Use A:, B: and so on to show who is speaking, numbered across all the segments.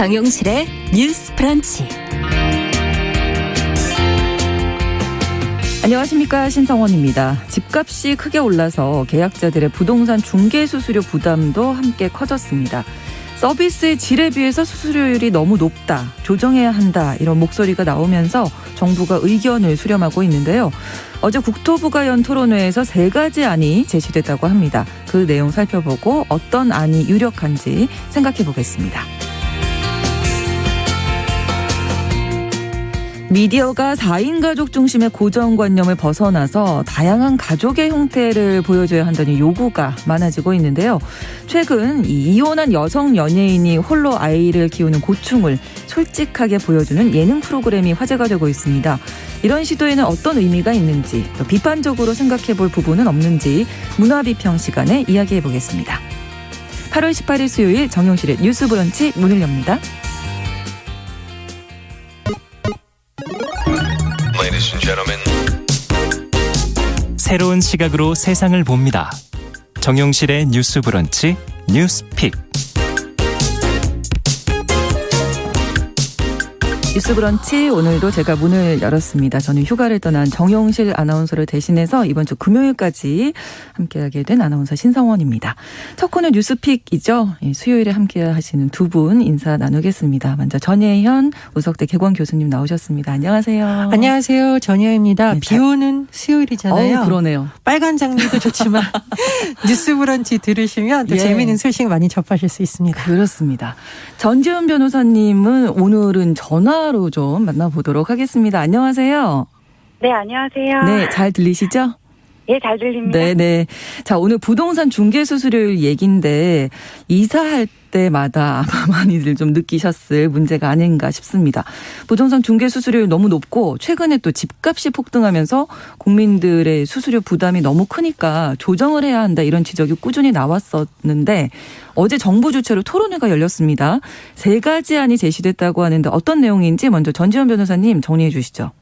A: 정용실의 뉴스 프런치.
B: 안녕하십니까 신성원입니다. 집값이 크게 올라서 계약자들의 부동산 중개 수수료 부담도 함께 커졌습니다. 서비스의 질에 비해서 수수료율이 너무 높다, 조정해야 한다 이런 목소리가 나오면서 정부가 의견을 수렴하고 있는데요. 어제 국토부가 연 토론회에서 세 가지 안이 제시됐다고 합니다. 그 내용 살펴보고 어떤 안이 유력한지 생각해 보겠습니다. 미디어가 4인 가족 중심의 고정관념을 벗어나서 다양한 가족의 형태를 보여줘야 한다는 요구가 많아지고 있는데요. 최근 이혼한 여성 연예인이 홀로 아이를 키우는 고충을 솔직하게 보여주는 예능 프로그램이 화제가 되고 있습니다. 이런 시도에는 어떤 의미가 있는지 또 비판적으로 생각해 볼 부분은 없는지 문화비평 시간에 이야기해 보겠습니다. 8월 18일 수요일 정용실의 뉴스 브런치 문을 엽니다.
C: 새로운 시각으로 세상을 봅니다. 정용실의 뉴스 브런치 뉴스픽.
B: 뉴스 브런치 오늘도 제가 문을 열었습니다. 저는 휴가를 떠난 정용실 아나운서를 대신해서 이번 주 금요일까지 함께하게 된 아나운서 신성원입니다. 첫 코너 뉴스픽이죠. 예, 수요일에 함께 하시는 두 분 인사 나누겠습니다. 먼저 전예현 우석대 개관 교수님 나오셨습니다. 안녕하세요.
D: 안녕하세요. 전희아입니다.
B: 네,
D: 비 오는 수요일이잖아요.
B: 어우, 그러네요.
D: 빨간 장미도 좋지만 뉴스 브런치 들으시면 또
B: 예.
D: 재미있는 소식 많이 접하실 수 있습니다.
B: 그렇습니다. 전지현 변호사님은 오늘은 전화 로 좀 만나보도록 하겠습니다. 안녕하세요.
E: 네, 안녕하세요.
B: 네, 잘 들리시죠?
E: 예, 잘 들립니다.
B: 네, 네. 자, 오늘 부동산 중개 수수료율 얘기인데 이사할 때마다 아마 많이들 좀 느끼셨을 문제가 아닌가 싶습니다. 부동산 중개 수수료율 너무 높고 최근에 또 집값이 폭등하면서 국민들의 수수료 부담이 너무 크니까 조정을 해야 한다 이런 지적이 꾸준히 나왔었는데 어제 정부 주최로 토론회가 열렸습니다. 세 가지 안이 제시됐다고 하는데 어떤 내용인지 먼저 전지현 변호사님 정리해 주시죠.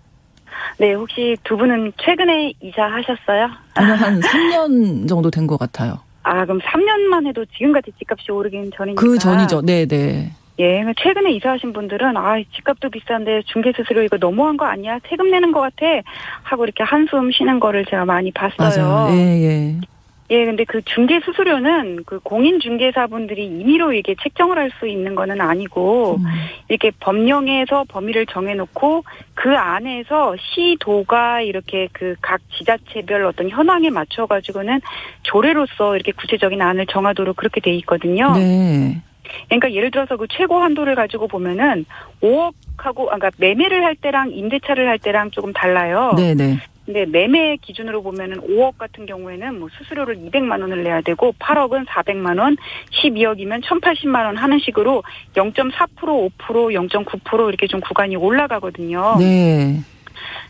E: 네, 혹시 두 분은 최근에 이사하셨어요?
B: 아니요, 한 3년 정도 된 것 같아요.
E: 아, 그럼 3년만 해도 지금같이 집값이 오르긴 전이니까.
B: 그 전이죠. 네, 네.
E: 예, 최근에 이사하신 분들은 아, 집값도 비싼데 중개 수수료 이거 너무한 거 아니야? 세금 내는 거 같아? 하고 이렇게 한숨 쉬는 거를 제가 많이 봤어요.
B: 맞아요. 예, 예.
E: 예, 근데 그 중개 수수료는 그 공인 중개사분들이 임의로 이게 책정을 할 수 있는 거는 아니고
B: 음.
E: 이렇게 법령에서 범위를 정해놓고 그 안에서 시도가 이렇게 그 각 지자체별 어떤 현황에 맞춰가지고는 조례로서 이렇게 구체적인 안을 정하도록 그렇게 돼 있거든요.
B: 네.
E: 그러니까 예를 들어서 그 최고 한도를 가지고 보면은 5억하고 그러니까 매매를 할 때랑 임대차를 할 때랑 조금 달라요.
B: 네, 네.
E: 근데 매매 기준으로 보면은 5억 같은 경우에는 뭐 수수료를 200만 원을 내야 되고 8억은 400만 원, 12억이면 1,080만 원 하는 식으로 0.4% 5% 0.9% 이렇게 좀 구간이 올라가거든요.
B: 네.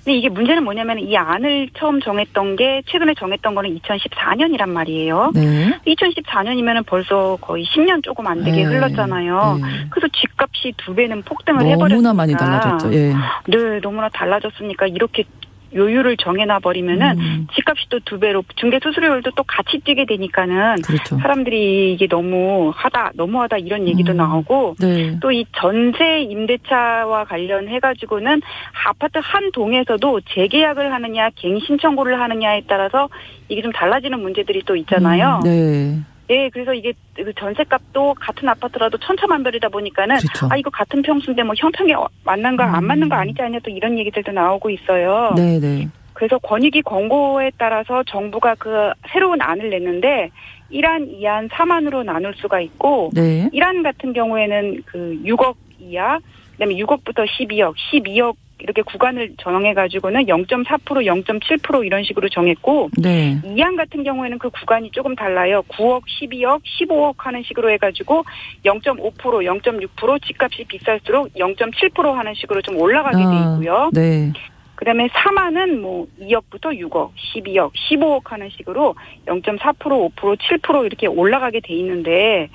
E: 근데 이게 문제는 뭐냐면 이 안을 처음 정했던 게 최근에 정했던 거는 2014년이란 말이에요.
B: 네.
E: 2014년이면은 벌써 거의 10년 조금 안 되게
B: 네.
E: 흘렀잖아요.
B: 네.
E: 그래서 집값이 두 배는 폭등을 해버렸으니까
B: 너무나 많이 달라졌죠. 예.
E: 네, 너무나 달라졌으니까 이렇게 요율을 정해놔 버리면은
B: 음,
E: 집값이 또 두 배로 중개 수수료율도 또 같이 뛰게 되니까는
B: 그렇죠.
E: 사람들이 이게 너무 하다 너무하다 이런 얘기도
B: 음.
E: 나오고
B: 네.
E: 또이 전세 임대차와 관련해 가지고는 아파트 한 동에서도 재계약을 하느냐 갱신 신청고를 하느냐에 따라서 이게 좀 달라지는 문제들이 또 있잖아요.
B: 음, 네.
E: 예, 그래서 이게 그 전세값도 같은 아파트라도 천차만별이다 보니까는
B: 그렇죠.
E: 아 이거 같은 평수인데 뭐 형평에 맞는 거안
B: 음.
E: 맞는 거 아니지 않냐 또 이런 얘기들도 나오고 있어요.
B: 네, 네.
E: 그래서 권익위 권고에 따라서 정부가 그 새로운 안을 냈는데 1안, 2안, 3안으로 나눌 수가 있고
B: 네.
E: 1안 같은 경우에는 그 6억 이하, 그다음에 6억부터 12억, 12억 이렇게 구간을 정해 가지고는 0.4%, 0.7% 이런 식으로 정했고
B: 네.
E: 2안 같은 경우에는 그 구간이 조금 달라요. 9억, 12억, 15억 하는 식으로 해 가지고 0.5%, 0.6% 집값이 비쌀수록 0.7% 하는 식으로 좀 올라가게 돼
B: 아,
E: 있고요.
B: 네.
E: 그다음에 4만은 뭐 2억부터 6억, 12억, 15억 하는 식으로 0.4%, 5%, 7% 이렇게 올라가게 돼 있는데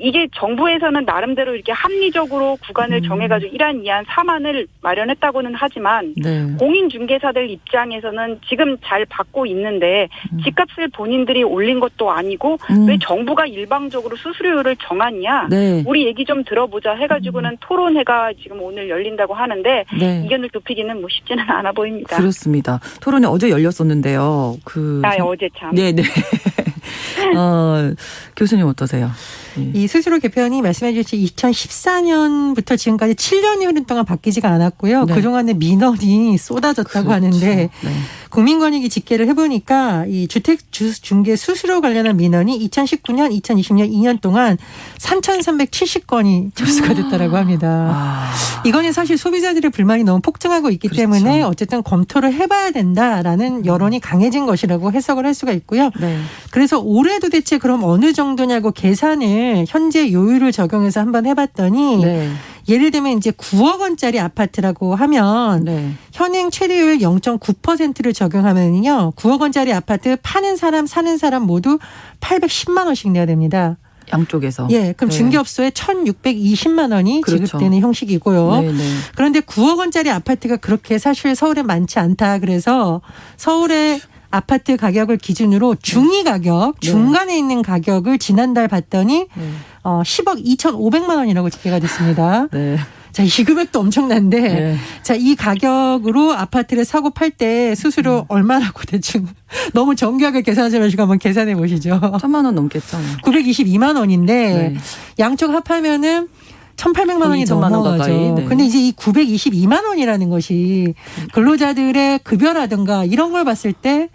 E: 이게 정부에서는 나름대로 이렇게 합리적으로 구간을
B: 음.
E: 정해가지고 1안, 2안, 4만을 마련했다고는 하지만
B: 네.
E: 공인중개사들 입장에서는 지금 잘 받고 있는데 집값을 본인들이 올린 것도 아니고
B: 음.
E: 왜 정부가 일방적으로 수수료를 정하냐?
B: 네.
E: 우리 얘기 좀 들어보자 해가지고는 토론회가 지금 오늘 열린다고 하는데
B: 네.
E: 이견을 좁히기는 뭐 쉽지는 않아 보입니다.
B: 그렇습니다. 토론이 어제 열렸었는데요. 그
E: 아, 어제 참.
B: 네, 네. 어, 교수님 어떠세요? 예.
D: 이 스스로 개편이 말씀해 주신 2014년부터 지금까지 7년이 흐른 동안 바뀌지가 않았고요.
B: 네.
D: 그동안에 민원이 쏟아졌다고
B: 그렇죠.
D: 하는데
B: 네.
D: 국민권익위 집계를 해보니까 이 주택 주- 중개 수수료 관련한 민원이 2019년, 2020년 2년 동안 3,370건이 접수가 됐다라고 합니다.
B: 아,
D: 이거는 사실 소비자들의 불만이 너무 폭증하고 있기
B: 그렇죠.
D: 때문에 어쨌든 검토를 해봐야 된다라는 여론이 강해진 것이라고 해석을 할 수가 있고요.
B: 네.
D: 그래서 올해 도 대체 그럼 어느 정도냐고 계산을 현재 요율을 적용해서 한번 해봤더니
B: 네.
D: 예를 들면 이제 9억 원짜리 아파트라고 하면
B: 네.
D: 현행 최대율 0.9%를 적용하면요 9억 원짜리 아파트 파는 사람 사는 사람 모두 810만 원씩 내야 됩니다.
B: 양쪽에서.
D: 예, 그럼
B: 네.
D: 중개업소에 1,620만 원이
B: 그렇죠.
D: 지급되는 형식이고요.
B: 네, 네.
D: 그런데 9억 원짜리 아파트가 그렇게 사실 서울에 많지 않다. 그래서 서울의 아파트 가격을 기준으로 중위 가격,
B: 네.
D: 중간에 있는 가격을 지난달 봤더니
B: 네.
D: 어 10억 2,500만 원이라고 집계가 됐습니다.
B: 네.
D: 자, 이 금액도 엄청난데
B: 네.
D: 자, 이 가격으로 아파트를 사고 팔때
B: 음.
D: 수수료 얼마라고 대충 너무 정교하게 계산하지 마시고 한번 계산해 보시죠.
B: 천만 원 넘겠죠.
D: 922만 원인데
B: 네.
D: 양쪽 합하면은 1,800만 원이
B: 2천만 원
D: 넘어가죠.
B: 네.
D: 근데 이제 이 922만 원이라는 것이 근로자들의 급여라든가 이런 걸 봤을 때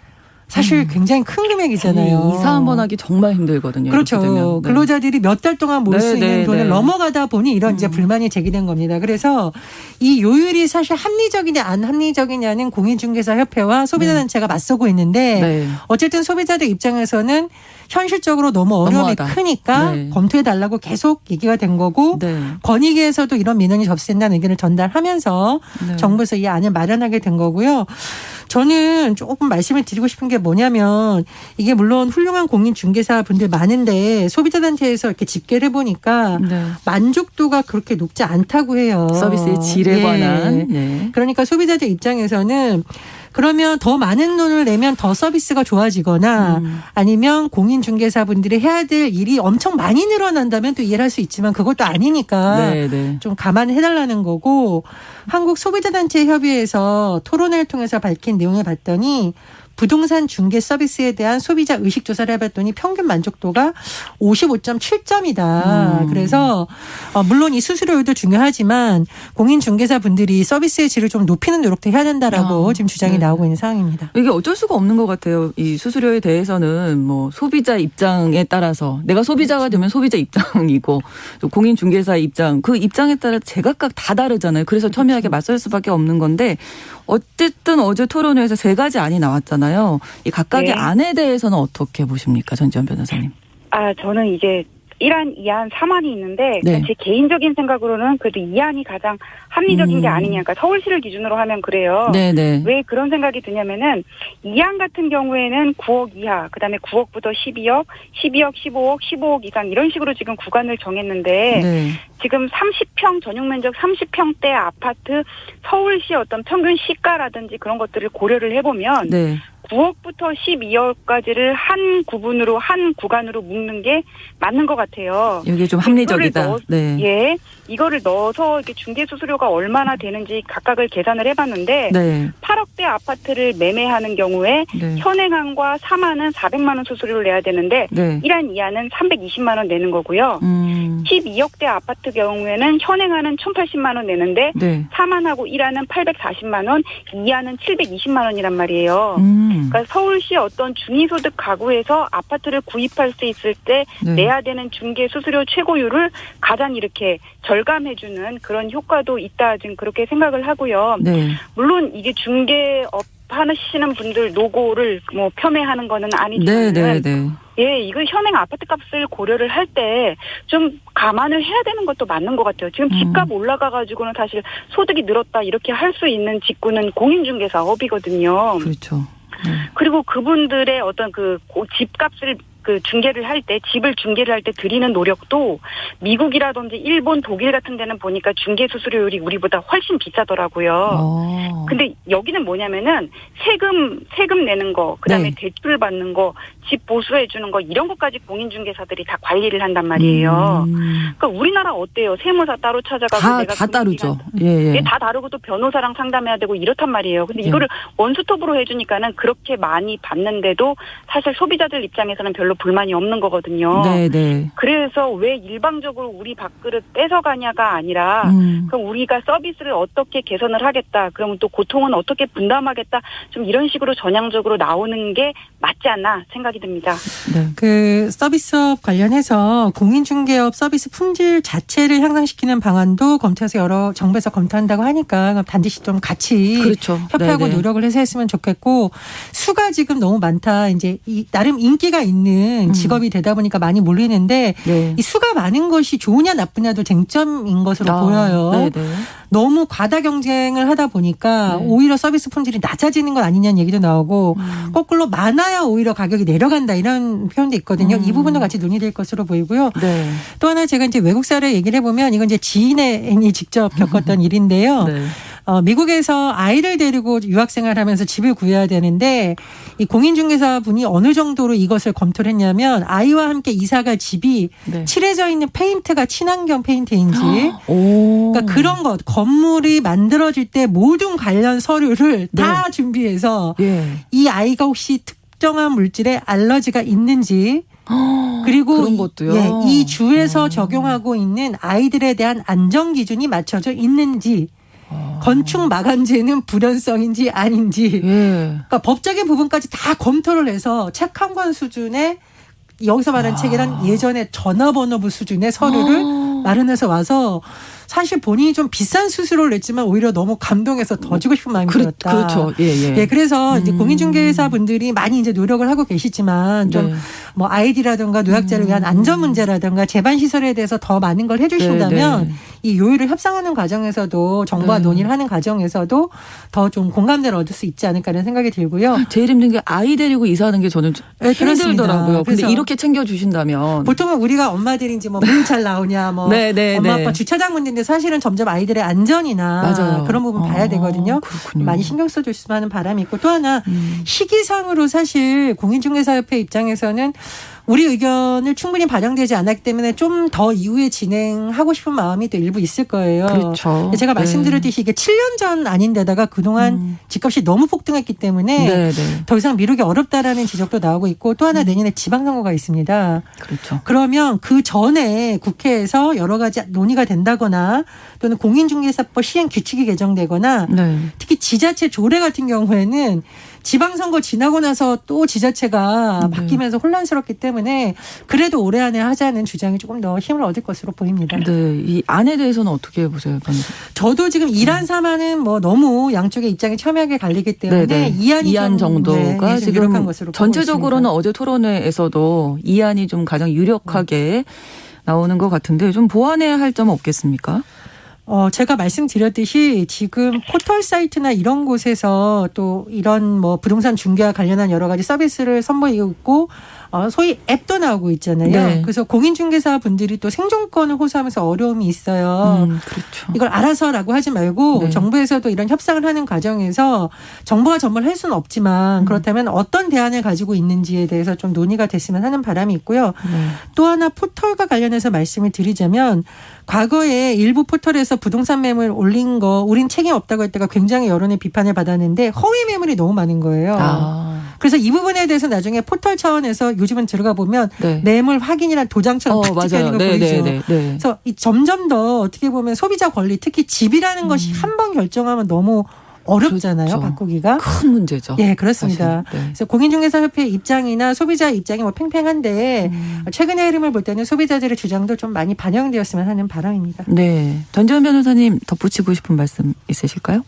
D: 사실 굉장히 큰 금액이잖아요.
B: 음. 이사 한 번 하기 정말 힘들거든요.
D: 그렇죠.
B: 네.
D: 근로자들이 몇 달 동안 모을
B: 네,
D: 수 있는
B: 네,
D: 돈을
B: 네.
D: 넘어가다 보니 이런 이제 불만이 제기된 겁니다. 그래서 이 요율이 사실 합리적이냐 안 합리적이냐는 공인중개사 협회와 소비자단체가 맞서고 있는데
B: 네.
D: 어쨌든 소비자들 입장에서는 현실적으로 너무 어려움이
B: 너무하다.
D: 크니까
B: 네.
D: 검토해 달라고 계속 얘기가 된 거고
B: 네.
D: 권익위에서도 이런 민원이 접수된다는 의견을 전달하면서
B: 네.
D: 정부에서 이 안을 마련하게 된 거고요. 저는 조금 말씀을 드리고 싶은 게 뭐냐면 이게 물론 훌륭한 공인 중개사 분들 많은데 소비자 단체에서 이렇게 집계를 해 보니까
B: 네.
D: 만족도가 그렇게 높지 않다고 해요.
B: 서비스의 질에
D: 예.
B: 관한. 네.
D: 그러니까 소비자들 입장에서는 그러면 더 많은 돈을 내면 더 서비스가 좋아지거나
B: 음.
D: 아니면 공인중개사분들이 해야 될 일이 엄청 많이 늘어난다면 또 이해할 수 있지만 그것도 아니니까
B: 네, 네.
D: 좀 감안해달라는 거고 한국 소비자단체 협의회에서 토론회를 통해서 밝힌 내용을 봤더니 부동산 중개 서비스에 대한 소비자 의식 조사를 해봤더니 평균 만족도가 55.7점이다.
B: 음.
D: 그래서 어, 물론 이 수수료율도 중요하지만 공인 중개사 분들이 서비스의 질을 좀 높이는 노력도 해야 된다라고
B: 아,
D: 지금 주장이
B: 네.
D: 나오고 있는 상황입니다.
B: 이게 어쩔 수가 없는 것 같아요. 이 수수료에 대해서는 뭐 소비자 입장에 따라서 내가 소비자가 되면 소비자 입장이고 또 공인중개사 입장 그 입장에 따라 제각각 다 다르잖아요. 그래서 첨예하게 맞설 수밖에 없는 건데 어쨌든 어제 토론회에서 세 가지 안이 나왔잖아요. 이 각각의
E: 네.
B: 안에 대해서는 어떻게 보십니까, 전지현 변호사님?
E: 아, 저는 이제 1안, 2안, 3안이 있는데
B: 네.
E: 제 개인적인 생각으로는 그래도 2안이 가장 합리적인 게
B: 음.
E: 아니냐. 그러니까 서울시를 기준으로 하면 그래요.
B: 네네.
E: 왜 그런 생각이 드냐면은 2안 같은 경우에는 9억 이하, 그다음에 9억부터 12억, 12억, 15억, 15억 이상 이런 식으로 지금 구간을 정했는데
B: 네.
E: 지금 30평 전용 면적 30평대 아파트 서울시 어떤 평균 시가라든지 그런 것들을 고려를 해보면
B: 네.
E: 9억부터 12억까지를 한 구분으로 한 구간으로 묶는 게 맞는 것 같아요.
B: 이게 좀 합리적이다.
E: 넣어-
B: 네.
E: 예, 이거를 넣어서 이렇게 중개 수수료가 얼마나 되는지 각각을 계산을 해봤는데
B: 네.
E: 8억대 아파트를 매매하는 경우에
B: 네.
E: 현행안과 3안은 400만 원 수수료를 내야 되는데
B: 네.
E: 1안 2안은 320만 원 내는 거고요.
B: 음.
E: 12억대 아파트 경우에는 현행안은 1,080만 원 내는데
B: 네.
E: 4만하고 1안은 840만 원, 2안은 720만 원이란 말이에요.
B: 음.
E: 그러니까 서울시 어떤 중위소득 가구에서 아파트를 구입할 수 있을 때
B: 네.
E: 내야 되는 중개 수수료 최고율을 가장 이렇게 절감해주는 그런 효과도 있다 지금 그렇게 생각을 하고요.
B: 네.
E: 물론 이게 중개업 하시는 분들 노고를 뭐 폄훼하는 거는
B: 네,
E: 아니지만
B: 네, 네.
E: 예, 이거 현행 아파트 값을 고려를 할 때 좀 감안을 해야 되는 것도 맞는 것 같아요. 지금
B: 음.
E: 집값 올라가가지고는 사실 소득이 늘었다 이렇게 할 수 있는 직구는 공인중개사업이거든요.
B: 그렇죠. 네.
E: 그리고 그분들의 어떤 그 고- 집값을 그 중개를 할 때 집을 중개를 할때 들이는 노력도 미국이라든지 일본, 독일 같은 데는 보니까 중개 수수료율이 우리보다 훨씬 비싸더라고요.
B: 어.
E: 근데 여기는 뭐냐면은 세금 세금 내는 거, 그다음에
B: 네.
E: 대출 받는 거, 집 보수해 주는 거 이런 것까지 공인 중개사들이 다 관리를 한단 말이에요.
B: 음.
E: 그러니까 우리나라 어때요? 세무사 따로 찾아가고
B: 다,
E: 내가
B: 다.
E: 금융기관-
B: 예, 예.
E: 예, 다 다르고 또 변호사랑 상담해야 되고 이렇단 말이에요. 근데
B: 예.
E: 이거를 원스톱으로 해 주니까는 그렇게 많이 받는데도 사실 소비자들 입장에서는 별로 불만이 없는 거거든요.
B: 네, 네.
E: 그래서 왜 일방적으로 우리 밥그릇 뺏어가냐가 아니라
B: 음.
E: 그럼 우리가 서비스를 어떻게 개선을 하겠다. 그러면 또 고통은 어떻게 분담하겠다. 좀 이런 식으로 전향적으로 나오는 게 맞지 않나 생각이 듭니다.
B: 네.
D: 그 서비스업 관련해서 공인중개업 서비스 품질 자체를 향상시키는 방안도 검토해서 여러 정부에서 검토한다고 하니까 반드시 좀 같이
B: 그렇죠.
D: 협회하고
B: 네, 네.
D: 노력을 해서 했으면 좋겠고 수가 지금 너무 많다. 이제 이 나름 인기가 있는
B: 음.
D: 직업이 되다 보니까 많이 몰리는데
B: 네.
D: 이 수가 많은 것이 좋으냐 나쁘냐도 쟁점인 것으로
B: 아,
D: 보여요.
B: 네, 네.
D: 너무 과다 경쟁을 하다 보니까
B: 네.
D: 오히려 서비스 품질이 낮아지는 건 아니냐는 얘기도 나오고
B: 음.
D: 거꾸로 많아야 오히려 가격이 내려간다 이런 표현도 있거든요. 이
B: 음.
D: 부분도 같이 논의될 것으로 보이고요.
B: 네.
D: 또 하나 제가 이제 외국 사례 얘기를 해보면 이건 이제 지인이 직접 겪었던 일인데요.
B: 네.
D: 어, 미국에서 아이를 데리고 유학생활 하면서 집을 구해야 되는데 이 공인중개사 분이 어느 정도로 이것을 검토를 했냐면 아이와 함께 이사갈 집이
B: 네.
D: 칠해져 있는 페인트가 친환경 페인트인지
B: 오.
D: 그러니까 그런 것 건물이 만들어질 때 모든 관련 서류를
B: 네.
D: 다 준비해서
B: 예.
D: 이 아이가 혹시 특정한 물질에 알러지가 있는지 그리고
B: 그런
D: 이-
B: 것도요?
D: 예, 이 주에서
B: 어.
D: 적용하고 있는 아이들에 대한 안전 기준이 맞춰져 있는지 건축 마감재는 불연성인지 아닌지
B: 예.
D: 그러니까 법적인 부분까지 다 검토를 해서 책 한 권 수준의 여기서 말하는 책이란 예전에 전화번호부 수준의 서류를
B: 아.
D: 마련해서 와서 사실 본인이 좀 비싼 수수료를 냈지만 오히려 너무 감동해서 더 주고 싶은 마음이
B: 그렇,
D: 들었다.
B: 그렇죠. 예, 예.
D: 예, 그래서 이제
B: 음.
D: 공인중개사 분들이 많이 이제 노력을 하고 계시지만 좀
B: 네.
D: 뭐 아이디라든가 노약자를 위한 안전 문제라든가 재반 시설에 대해서 더 많은 걸 해주신다면
B: 네, 네.
D: 이 요율을 협상하는 과정에서도 정부와
B: 네.
D: 논의를 하는 과정에서도 더 좀 공감대를 얻을 수 있지 않을까라는 생각이 들고요.
B: 제일 힘든 게 아이 데리고 이사하는 게 저는
D: 네.
B: 힘들더라고요. 근데 이렇게 챙겨 주신다면
D: 보통은 우리가 엄마들이 이제 뭐물잘 나오냐, 뭐
B: 네, 네,
D: 엄마
B: 네.
D: 아빠 주차장 문제 인데 사실은 점점 아이들의 안전이나
B: 맞아요.
D: 그런 부분 봐야
B: 어,
D: 되거든요.
B: 그렇군요.
D: 많이 신경 써줬으면 하는 바람이 있고 또 하나
B: 음.
D: 시기상으로 사실 공인중개사협회 입장에서는 우리 의견을 충분히 반영되지 않았기 때문에 좀 더 이후에 진행하고 싶은 마음이 또 일부 있을 거예요.
B: 그렇죠.
D: 제가
B: 네.
D: 말씀드렸듯이 이게 7년 전 아닌데다가 그동안
B: 음.
D: 집값이 너무 폭등했기 때문에
B: 네, 네.
D: 더 이상 미루기 어렵다라는 지적도 나오고 있고 또
B: 음.
D: 하나 내년에 지방선거가 있습니다.
B: 그렇죠.
D: 그러면 그 전에 국회에서 여러 가지 논의가 된다거나 또는 공인중개사법 시행 규칙이 개정되거나
B: 네.
D: 특히 지자체 조례 같은 경우에는 지방선거 지나고 나서 또 지자체가
B: 네.
D: 바뀌면서 혼란스럽기 때문에 그래도 올해 안에 하자는 주장이 조금 더 힘을 얻을 것으로 보입니다.
B: 네. 이 안에 대해서는 어떻게 보세요, 변호사?
D: 저도 지금 이란 사안은 뭐 너무 양쪽의 입장이 첨예하게 갈리기 때문에
B: 네, 네.
D: 이안이
B: 이안
D: 좀,
B: 정도가
D: 네, 좀
B: 지금
D: 유력한 것으로
B: 전체적으로는. 어제 토론회에서도 이안이 좀 가장 유력하게 나오는 것 같은데 좀 보완해야 할 점은 없겠습니까?
D: 어, 제가 말씀드렸듯이 지금 포털 사이트나 이런 곳에서 또 이런 뭐 부동산 중개와 관련한 여러 가지 서비스를 선보이고 있고 어, 소위 앱도 나오고 있잖아요.
B: 네.
D: 그래서 공인중개사 분들이 또 생존권을 호소하면서 어려움이 있어요.
B: 음, 그렇죠.
D: 이걸 알아서라고 하지 말고
B: 네.
D: 정부에서도 이런 협상을 하는 과정에서 정부가 전부를 할 수는 없지만
B: 음.
D: 그렇다면 어떤 대안을 가지고 있는지에 대해서 좀 논의가 됐으면 하는 바람이 있고요.
B: 네.
D: 또 하나 포털과 관련해서 말씀을 드리자면 과거에 일부 포털에서 부동산 매물 올린 거 우린 책임 없다고 했다가 굉장히 여론의 비판을 받았는데 허위 매물이 너무 많은 거예요.
B: 아,
D: 그래서 이 부분에 대해서 나중에 포털 차원에서 요즘은 들어가 보면
B: 네.
D: 매물 확인이란 도장처럼
B: 어,
D: 탁 찍혀
B: 맞아요.
D: 있는 거
B: 네,
D: 보이죠.
B: 네, 네, 네.
D: 그래서 이 점점 더 어떻게 보면 소비자 권리 특히 집이라는 것이 한 번 결정하면 너무 어렵잖아요.
B: 음. 그렇죠.
D: 바꾸기가.
B: 큰 문제죠.
D: 예, 그렇습니다.
B: 네.
D: 그래서 공인중개사협회 입장이나 소비자 입장이 뭐 팽팽한데
B: 음.
D: 최근의 흐름을 볼 때는 소비자들의 주장도 좀 많이 반영되었으면 하는 바람입니다.
B: 네. 전지현 변호사님 덧붙이고 싶은 말씀 있으실까요?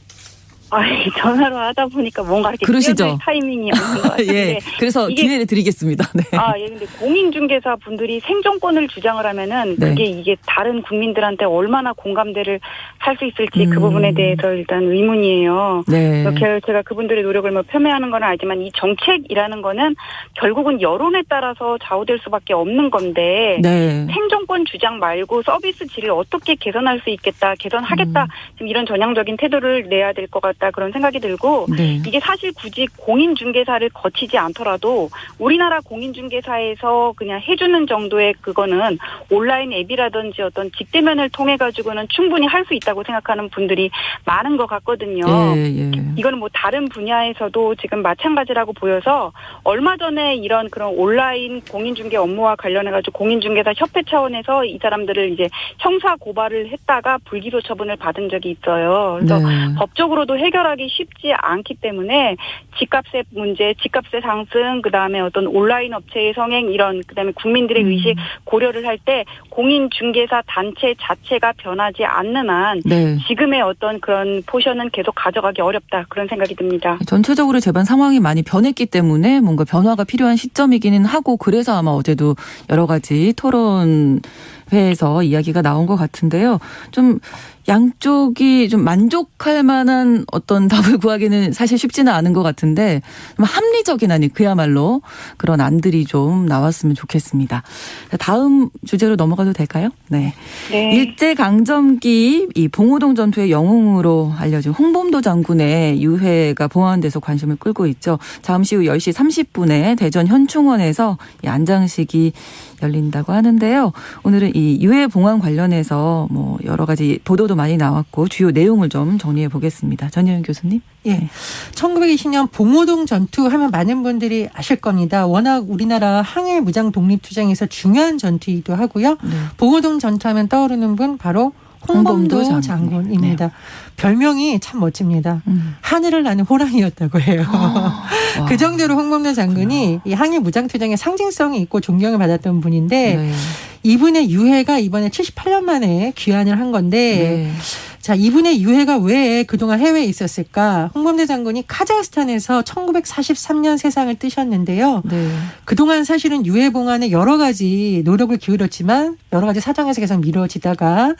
E: 아, 이 전화로 하다 보니까 뭔가 이렇게
B: 그러시죠?
E: 타이밍이 없는 것 같은데.
B: 예. 그래서
E: 이게-
B: 기회를 드리겠습니다. 네.
E: 아, 예, 근데 공인중개사 분들이 생존권을 주장을 하면은
B: 네.
E: 그게 이게 다른 국민들한테 얼마나 공감대를 살 수 있을지 그
B: 음.
E: 부분에 대해서 일단 의문이에요.
B: 네.
E: 이렇게 제가 그분들의 노력을 뭐 폄훼하는 건 알지만 이 정책이라는 거는 결국은 여론에 따라서 좌우될 수밖에 없는 건데
B: 네.
E: 생존권 주장 말고 서비스 질을 어떻게 개선할 수 있겠다, 개선하겠다,
B: 음.
E: 지금 이런 전향적인 태도를 내야 될 것 같다 그런 생각이 들고
B: 네.
E: 이게 사실 굳이 공인중개사를 거치지 않더라도 우리나라 공인중개사에서 그냥 해주는 정도의 그거는 온라인 앱이라든지 어떤 직대면을 통해 가지고는 충분히 할 수 있다고 생각하는 분들이 많은 것 같거든요.
B: 예, 예.
E: 이거는 뭐 다른 분야에서도 지금 마찬가지라고 보여서 얼마 전에 이런 그런 온라인 공인중개 업무와 관련해 가지고 공인중개사 협회 차원에서 이 사람들을 이제 형사 고발을 했다가 불기소 처분을 받은 적이 있어요. 그래서
B: 네.
E: 법적으로도 해 결하기 쉽지 않기 때문에 집값의 문제, 집값의 상승, 그 다음에 어떤 온라인 업체의 성행 이런 그 다음에 국민들의
B: 음.
E: 의식 고려를 할 때 공인 중개사 단체 자체가 변하지 않는 한
B: 네.
E: 지금의 어떤 그런 포션은 계속 가져가기 어렵다 그런 생각이 듭니다.
B: 전체적으로 제반 상황이 많이 변했기 때문에 뭔가 변화가 필요한 시점이기는 하고 그래서 아마 어제도 여러 가지 토론 회에서 이야기가 나온 것 같은데요. 좀 양쪽이 좀 만족할 만한 어떤 답을 구하기는 사실 쉽지는 않은 것 같은데 좀 합리적인 아니 그야말로 그런 안들이 좀 나왔으면 좋겠습니다. 다음 주제로 넘어가도 될까요? 네.
E: 네.
B: 일제 강점기 이 봉오동 전투의 영웅으로 알려진 홍범도 장군의 유해가 봉안돼서 관심을 끌고 있죠. 잠시 후 10시 30분에 대전 현충원에서 이 안장식이 열린다고 하는데요. 오늘은 이 유해 봉안 관련해서 뭐 여러 가지 보도도 많이 나왔고 주요 내용을 좀 정리해 보겠습니다. 전혜연 교수님.
D: 예. 1920년 봉오동 전투 하면 많은 분들이 아실 겁니다. 워낙 우리나라 항일 무장 독립 투쟁에서 중요한 전투이기도 하고요.
B: 네.
D: 봉오동 전투하면 떠오르는 분 바로
B: 홍범도
D: 홍범도
B: 장군.
D: 장군입니다. 별명이 참 멋집니다.
B: 음.
D: 하늘을 나는 호랑이였다고 해요.
B: 와.
D: 그 정도로 홍범도 장군이 이 항일 무장 투쟁의 상징성이 있고 존경을 받았던 분인데
B: 네.
D: 이분의 유해가 이번에 78년 만에 귀환을 한 건데
B: 네.
D: 자, 이분의 유해가 왜 그동안 해외에 있었을까? 홍범대 장군이 카자흐스탄에서 1943년 세상을 뜨셨는데요.
B: 네.
D: 그동안 사실은 유해 봉안에 여러 가지 노력을 기울였지만 여러 가지 사정에서 계속 미뤄지다가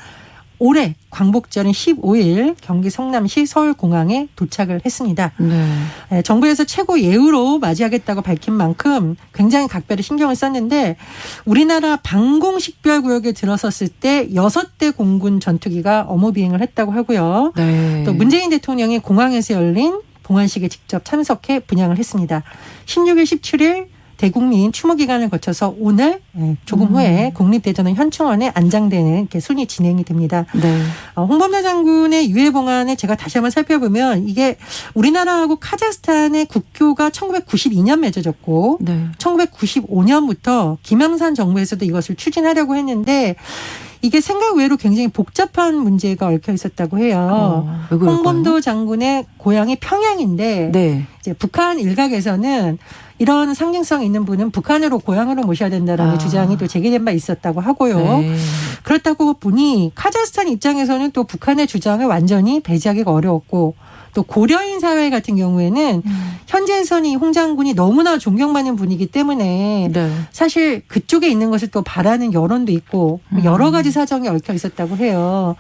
D: 올해 광복절인 15일 경기 성남시 서울공항에 도착을 했습니다.
B: 네.
D: 예, 정부에서 최고 예우로 맞이하겠다고 밝힌 만큼 굉장히 각별히 신경을 썼는데 우리나라 방공식별구역에 들어섰을 때 여섯 대 공군 전투기가 업무 비행을 했다고 하고요.
B: 네.
D: 또 문재인 대통령이 공항에서 열린 봉안식에 직접 참석해 분양을 했습니다. 16일, 17일 대국민 추모 기간을 거쳐서 오늘 예, 조금
B: 음.
D: 후에 국립대전원 현충원에 안장되는 이렇게 순위 진행이 됩니다.
B: 네.
D: 어, 홍범도 장군의 유해 봉안을 제가 다시 한번 살펴보면 이게 우리나라하고 카자흐스탄의 국교가 1992년 맺어졌고
B: 네.
D: 1995년부터 김영산 정부에서도 이것을 추진하려고 했는데 이게 생각 외로 굉장히 복잡한 문제가 얽혀 있었다고 해요.
B: 어?
D: 홍범도 장군의 고향이 평양인데
B: 네.
D: 이제 북한 일각에서는 이런 상징성 있는 분은 북한으로 고향으로 모셔야 된다라는
B: 아.
D: 주장이 또 제기된 바 있었다고 하고요.
B: 네.
D: 그렇다고 보니 카자흐스탄 입장에서는 또 북한의 주장을 완전히 배제하기가 어려웠고 또 고려인 사회 같은 경우에는
B: 음.
D: 현재에서는 이 홍장군이 너무나 존경받는 분이기 때문에
B: 네.
D: 사실 그쪽에 있는 것을 또 바라는 여론도 있고
B: 음.
D: 여러 가지 사정이 얽혀 있었다고 해요.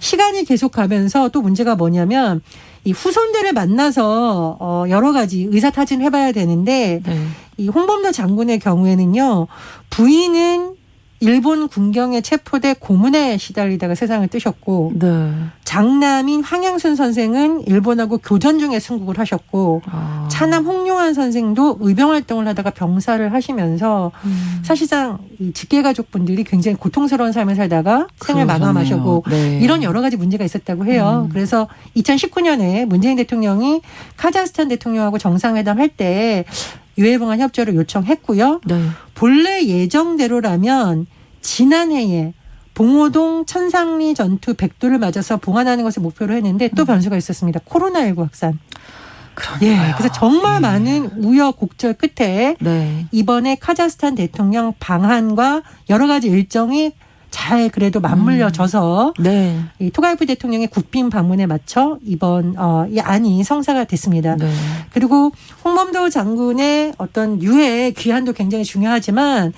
D: 시간이 계속 가면서 또 문제가 뭐냐면 이 후손들을 만나서 어 여러 가지 의사 타진 해봐야 되는데
B: 네.
D: 이 홍범도 장군의 경우에는요 부인은 일본 군경에 체포돼 고문에 시달리다가 세상을 뜨셨고
B: 네.
D: 장남인 황양순 선생은 일본하고 교전 중에 순국을 하셨고
B: 아.
D: 차남 홍용환 선생도 의병 활동을 하다가 병사를 하시면서
B: 음.
D: 사실상 이 직계 가족분들이 굉장히 고통스러운 삶을 살다가 생을. 마감하셨고
B: 네.
D: 이런 여러 가지 문제가 있었다고 해요.
B: 음.
D: 그래서 2019년에 문재인 대통령이 카자흐스탄 대통령하고 정상회담 할 때 유해봉안 협조를 요청했고요.
B: 네.
D: 본래 예정대로라면 지난해에 봉오동 천상리 전투 백두를 맞아서 봉안하는 것을 목표로 했는데 또 변수가 있었습니다. 코로나19 확산. 예.
B: 그러니까요.
D: 그래서 정말
B: 예.
D: 많은 우여곡절 끝에
B: 네.
D: 이번에 카자흐스탄 대통령 방한과 여러 가지 일정이 잘 그래도 맞물려져서
B: 네.
D: 이 토가이브 대통령의 국빈 방문에 맞춰 이번 어, 이 안이 성사가 됐습니다.
B: 네.
D: 그리고 홍범도 장군의 어떤 유해 귀환도 굉장히 중요하지만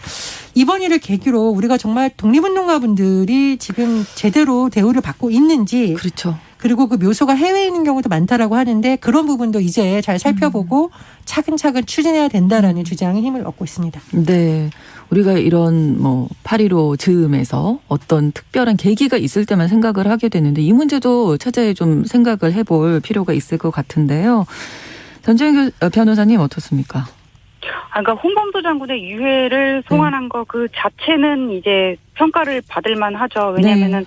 D: 이번 일을 계기로 우리가 정말 독립운동가분들이 지금 제대로 대우를 받고 있는지
B: 그렇죠.
D: 그리고 그 묘소가 해외에 있는 경우도 많다라고 하는데 그런 부분도 이제 잘 살펴보고 차근차근 추진해야 된다라는 주장에 힘을 얻고 있습니다.
B: 네. 우리가 이런 뭐 8.15 즈음에서 어떤 특별한 계기가 있을 때만 생각을 하게 되는데 이 문제도 차제에 좀 생각을 해볼 필요가 있을 것 같은데요. 전재현 교- 어, 변호사님 어떻습니까?
E: 아, 그러니까 홍범도 장군의 유해를 송환한 거그 자체는 이제 평가를 받을 만하죠. 왜냐하면은
B: 네.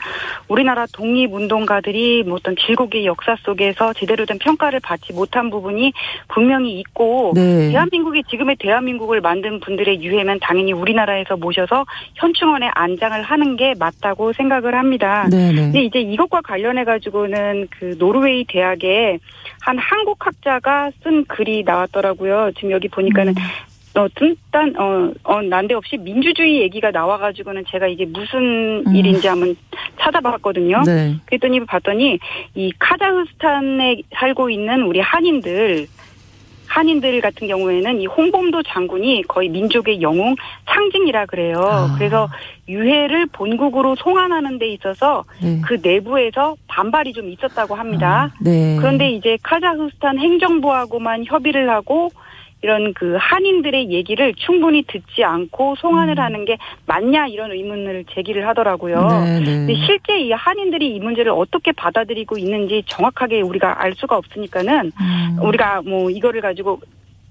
E: 우리나라 독립운동가들이 뭐 어떤 길고기 역사 속에서 제대로 된 평가를 받지 못한 부분이 분명히 있고
B: 네.
E: 대한민국이 지금의 대한민국을 만든 분들의 유해면 당연히 우리나라에서 모셔서 현충원에 안장을 하는 게 맞다고 생각을 합니다.
B: 네,
E: 근데
B: 네.
E: 이제 이것과 관련해 가지고는 그 노르웨이 대학에 한 한국 학자가 쓴 글이 나왔더라고요. 지금 여기 보니까는
B: 음.
E: 어, 일단 어, 어 난데없이 민주주의 얘기가 나와가지고는 제가 이게 무슨
B: 음.
E: 일인지 한번 찾아봤거든요.
B: 네.
E: 그랬더니 봤더니 이 카자흐스탄에 살고 있는 우리 한인들 한인들 같은 경우에는 이 홍범도 장군이 거의 민족의 영웅 상징이라 그래요.
B: 아.
E: 그래서 유해를 본국으로 송환하는 데 있어서
B: 네.
E: 그 내부에서 반발이 좀 있었다고 합니다.
B: 아, 네.
E: 그런데 이제 카자흐스탄 행정부하고만 협의를 하고 이런 그 한인들의 얘기를 충분히 듣지 않고 송환을
B: 음.
E: 하는 게 맞냐 이런 의문을 제기를 하더라고요.
B: 네,
E: 근데
B: 네.
E: 실제 이 한인들이 이 문제를 어떻게 받아들이고 있는지 정확하게 우리가 알 수가 없으니까는
B: 음.
E: 우리가 뭐 이거를 가지고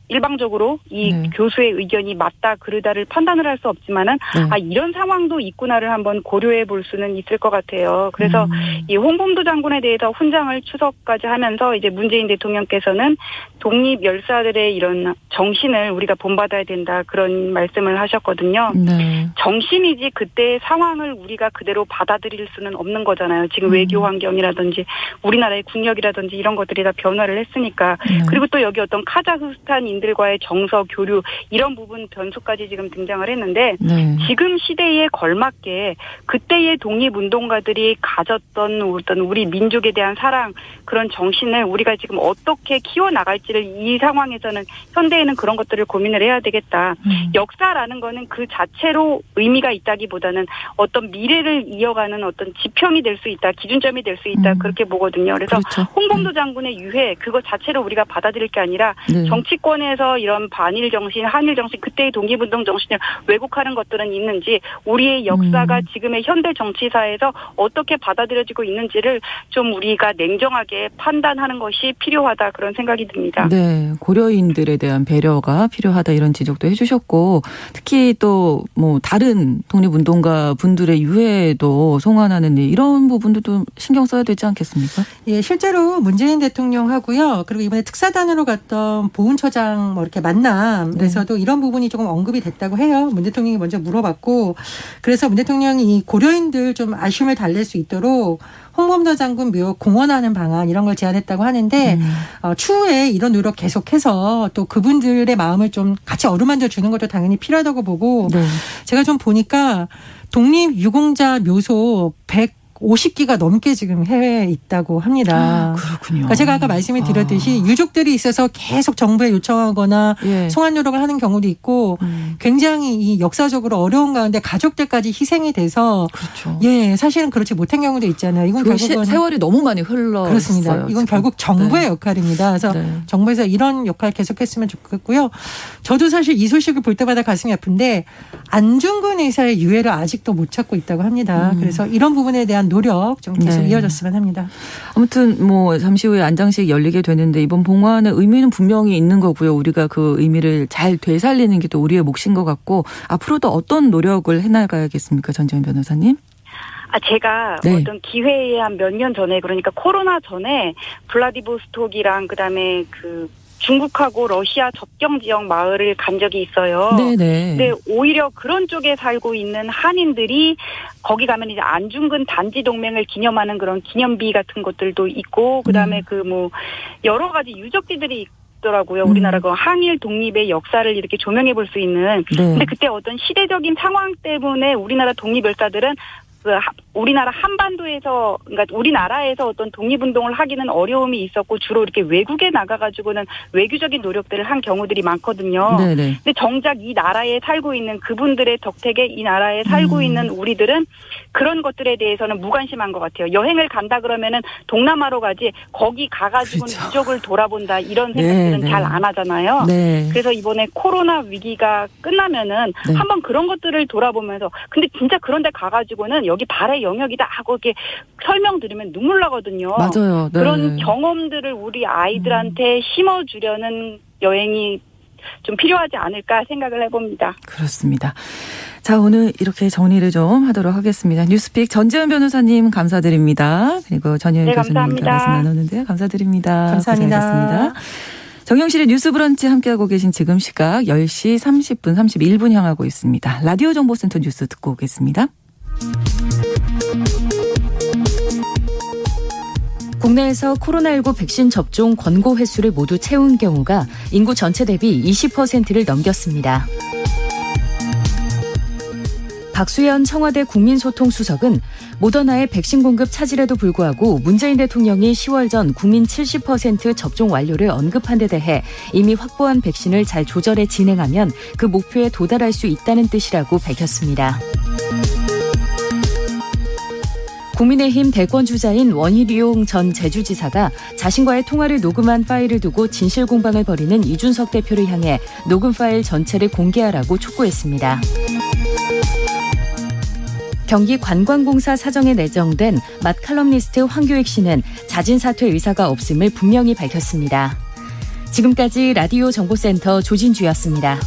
E: 일방적으로 이
B: 네.
E: 교수의 의견이 맞다 그르다를 판단을 할 수 없지만은
B: 네.
E: 아 이런 상황도 있구나를 한번 고려해 볼 수는 있을 것 같아요. 그래서
B: 음.
E: 이 홍범도 장군에 대해서 훈장을 추석까지 하면서 이제 문재인 대통령께서는 독립 열사들의 이런 정신을 우리가 본받아야 된다 그런 말씀을 하셨거든요.
B: 네.
E: 정신이지 그때의 상황을 우리가 그대로 받아들일 수는 없는 거잖아요. 지금
B: 음.
E: 외교 환경이라든지 우리나라의 국력이라든지 이런 것들이 다 변화를 했으니까
B: 네.
E: 그리고 또 여기 어떤 카자흐스탄 인들과의 정서 교류 이런 부분 변수까지 지금 등장을 했는데
B: 네.
E: 지금 시대에 걸맞게 그때의 독립운동가들이 가졌던 어떤 우리 민족에 대한 사랑 그런 정신을 우리가 지금 어떻게 키워 나갈지를 이 상황에서는 현대에는 그런 것들을 고민을 해야 되겠다.
B: 음.
E: 역사라는 거는 그 자체로 의미가 있다기보다는 어떤 미래를 이어가는 어떤 지평이 될 수 있다, 기준점이 될 수 있다
B: 음.
E: 그렇게 보거든요. 그래서
B: 그렇죠.
E: 홍범도 장군의 유해 그거 자체로 우리가 받아들일 게 아니라
B: 네.
E: 정치권 에서 이런 반일 정신, 한일 정신, 그때의 독립운동 정신을 왜곡하는 것들은 있는지 우리의 역사가
B: 음.
E: 지금의 현대 정치사에서 어떻게 받아들여지고 있는지를 좀 우리가 냉정하게 판단하는 것이 필요하다 그런 생각이 듭니다.
B: 네, 고려인들에 대한 배려가 필요하다 이런 지적도 해주셨고 특히 또 뭐 다른 독립운동가 분들의 유해도 송환하는 일 이런 부분도 좀 신경 써야 되지 않겠습니까?
D: 예, 실제로 문재인 대통령하고요. 그리고 이번에 특사단으로 갔던 보훈처장 뭐 이렇게 만남에서도 이런 부분이 조금 언급이 됐다고 해요. 문 대통령이 먼저 물어봤고 그래서 문 대통령이 이 고려인들 좀 아쉬움을 달랠 수 있도록 홍범도 장군 묘 공헌하는 방안 이런 걸 제안했다고 하는데
B: 음.
D: 어, 추후에 이런 노력 계속해서 또 그분들의 마음을 좀 같이 어루만져 주는 것도 당연히 필요하다고 보고
B: 네.
D: 제가 좀 보니까 독립 유공자 묘소 150기가 넘게 지금 해외에 있다고 합니다.
B: 그렇군요.
D: 그러니까 제가 아까 말씀을 드렸듯이
B: 아.
D: 유족들이 있어서 계속 정부에 요청하거나
B: 예.
D: 송환 노력을 하는 경우도 있고
B: 음,
D: 굉장히 이 역사적으로 어려운 가운데 가족들까지 희생이 돼서
B: 그렇죠.
D: 예 사실은 그렇지 못한 경우도 있잖아요. 이건
B: 그 시-
D: 결국은
B: 세월이 너무 많이 흘러
D: 그렇습니다. 이건 결국 정부의 역할입니다. 그래서
B: 네.
D: 정부에서 이런 역할 계속했으면 좋겠고요. 저도 사실 이 소식을 볼 때마다 가슴이 아픈데 안중근 의사의 유해를 아직도 못 찾고 있다고 합니다.
B: 음.
D: 그래서 이런 부분에 대한 노력 좀 계속
B: 네.
D: 이어졌으면 합니다.
B: 아무튼 뭐 잠시 후에 안장식 열리게 되는데 이번 봉화의 의미는 분명히 있는 거고요. 우리가 그 의미를 잘 되살리는 게 또 우리의 몫인 것 같고 앞으로도 어떤 노력을 해나가야겠습니까, 전지현 변호사님?
E: 아, 제가
B: 네.
E: 어떤 기회에 한 몇 년 전에 그러니까 코로나 전에 블라디보스톡이랑 그다음에 그 중국하고 러시아 접경 지역 마을을 간 적이 있어요.
B: 네네.
E: 근데 오히려 그런 쪽에 살고 있는 한인들이 거기 가면 이제 안중근 단지 동맹을 기념하는 그런 기념비 같은 것들도 있고 그다음에
B: 음.
E: 그뭐 여러 가지 유적지들이 있더라고요.
B: 음.
E: 우리나라 그 항일 독립의 역사를 이렇게 조명해 볼 수 있는
B: 네.
E: 근데 그때 어떤 시대적인 상황 때문에 우리나라 독립 열사들은 그 하- 우리나라 한반도에서 그러니까 우리나라에서 어떤 독립운동을 하기는 어려움이 있었고 주로 이렇게 외국에 나가가지고는 외교적인 노력들을 한 경우들이 많거든요.
B: 네네.
E: 근데 정작 이 나라에 살고 있는 그분들의 덕택에 이 나라에 살고
B: 음.
E: 있는 우리들은 그런 것들에 대해서는 무관심한 것 같아요. 여행을 간다 그러면은 동남아로 가지 거기 가가지고는
B: 그렇죠.
E: 유적을 돌아본다 이런
B: 네,
E: 생각들은
B: 네.
E: 잘안 하잖아요.
B: 네.
E: 그래서 이번에 코로나 위기가 끝나면은
B: 네.
E: 한번 그런 것들을 돌아보면서 근데 진짜 그런 데 가가지고는 여기 발의 영역이다 하고 이렇게 설명 드리면 눈물 나거든요.
B: 맞아요. 네.
E: 그런 경험들을 우리 아이들한테 심어주려는 여행이 좀 필요하지 않을까 생각을 해봅니다.
B: 그렇습니다. 자, 오늘 이렇게 정리를 좀 하도록 하겠습니다. 뉴스픽 전재현 변호사님 감사드립니다. 그리고 전혜연
E: 네,
B: 교수님과. 말씀 나누는데요. 감사드립니다.
D: 감사합니다.
B: 고생하셨습니다. 정영실의 뉴스 브런치 함께하고 계신 지금 시각 10시 30분 31분 향하고 있습니다. 라디오 정보센터 뉴스 듣고 오겠습니다.
A: 국내에서 코로나19 백신 접종 권고 횟수를 모두 채운 경우가 인구 전체 대비 20%를 넘겼습니다. 박수현 청와대 국민소통수석은 모더나의 백신 공급 차질에도 불구하고 문재인 대통령이 10월 전 국민 70% 접종 완료를 언급한 데 대해 이미 확보한 백신을 잘 조절해 진행하면 그 목표에 도달할 수 있다는 뜻이라고 밝혔습니다. 국민의힘 대권 주자인 원희룡 전 제주지사가 자신과의 통화를 녹음한 파일을 두고 진실 공방을 벌이는 이준석 대표를 향해 녹음 파일 전체를 공개하라고 촉구했습니다. 경기 관광공사 사정에 내정된 맛 칼럼니스트 황교익 씨는 자진 사퇴 의사가 없음을 분명히 밝혔습니다. 지금까지 라디오 정보센터 조진주였습니다.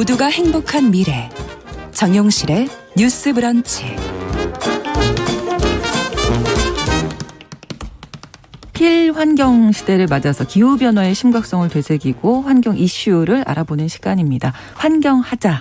F: 모두가 행복한 미래 정용실의 뉴스 브런치
B: 필환경 시대를 맞아서 기후변화의 심각성을 되새기고 환경 이슈를 알아보는 시간입니다. 환경하자.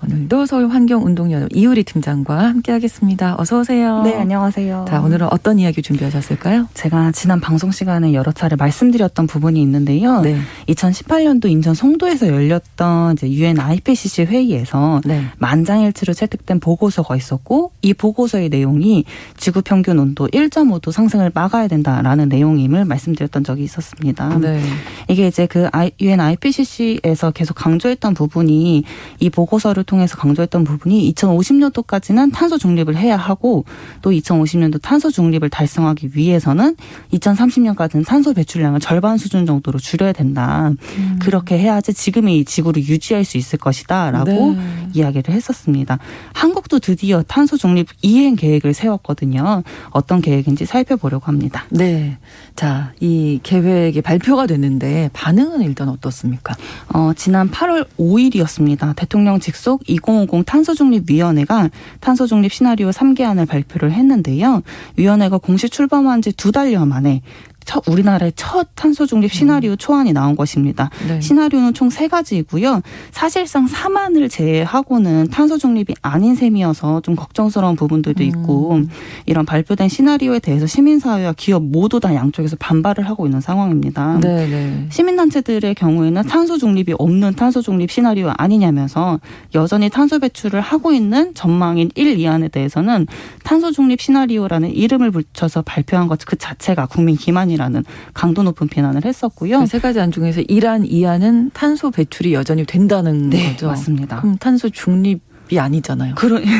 B: 오늘도 서울환경운동연합 이효리 팀장과 함께하겠습니다. 어서 오세요.
G: 네, 안녕하세요.
B: 자, 오늘은 어떤 이야기 준비하셨을까요?
G: 제가 지난 방송 시간에 여러 차례 말씀드렸던 부분이 있는데요.
B: 네.
G: 2018년도 인천 송도에서 열렸던 이제 UN IPCC 회의에서
B: 네.
G: 만장일치로 채택된 보고서가 있었고 이 보고서의 내용이 지구 평균 온도 1.5도 상승을 막아야 된다라는 내용임을 말씀드렸던 적이 있었습니다.
B: 네.
G: 이게 이제 그 UN IPCC에서 계속 강조했던 부분이 이 보고서를 통해서 강조했던 부분이 2050년도까지는 탄소 중립을 해야 하고 또 2050년도 탄소 중립을 달성하기 위해서는 2030년까지는 탄소 배출량을 절반 수준 정도로 줄여야 된다.
B: 음.
G: 그렇게 해야지 지금의 이 지구를 유지할 수 있을 것이다라고
B: 네.
G: 이야기를 했었습니다. 한국도 드디어 탄소 중립 이행 계획을 세웠거든요. 어떤 계획인지 살펴보려고 합니다.
B: 네. 자, 이 계획이 발표가 됐는데 반응은 일단 어떻습니까?
G: 어, 지난 8월 5일이었습니다. 대통령 직속 2050 탄소중립위원회가 탄소중립 시나리오 3개안을 발표를 했는데요. 위원회가 공식 출범한 지 두 달여 만에 첫 우리나라의 첫 탄소 중립 시나리오 초안이 나온 것입니다.
B: 네.
G: 시나리오는 총 세 가지이고요. 사실상 사만을 제외하고는 탄소 중립이 아닌 셈이어서 좀 걱정스러운 부분들도 있고
B: 음.
G: 이런 발표된 시나리오에 대해서 시민사회와 기업 모두 다 양쪽에서 반발을 하고 있는 상황입니다.
B: 네, 네.
G: 시민단체들의 경우에는 탄소 중립이 없는 탄소 중립 시나리오 아니냐면서 여전히 탄소 배출을 하고 있는 전망인 1, 2안에 대해서는 탄소 중립 시나리오라는 이름을 붙여서 발표한 것 그 자체가 국민 기만이 라는 강도 높은 비난을 했었고요.
B: 그 세 가지 안 중에서 1안, 2안은 탄소 배출이 여전히 된다는
G: 네,
B: 거죠.
G: 맞습니다.
B: 그럼 탄소 중립 이 아니잖아요.
G: 그런 네.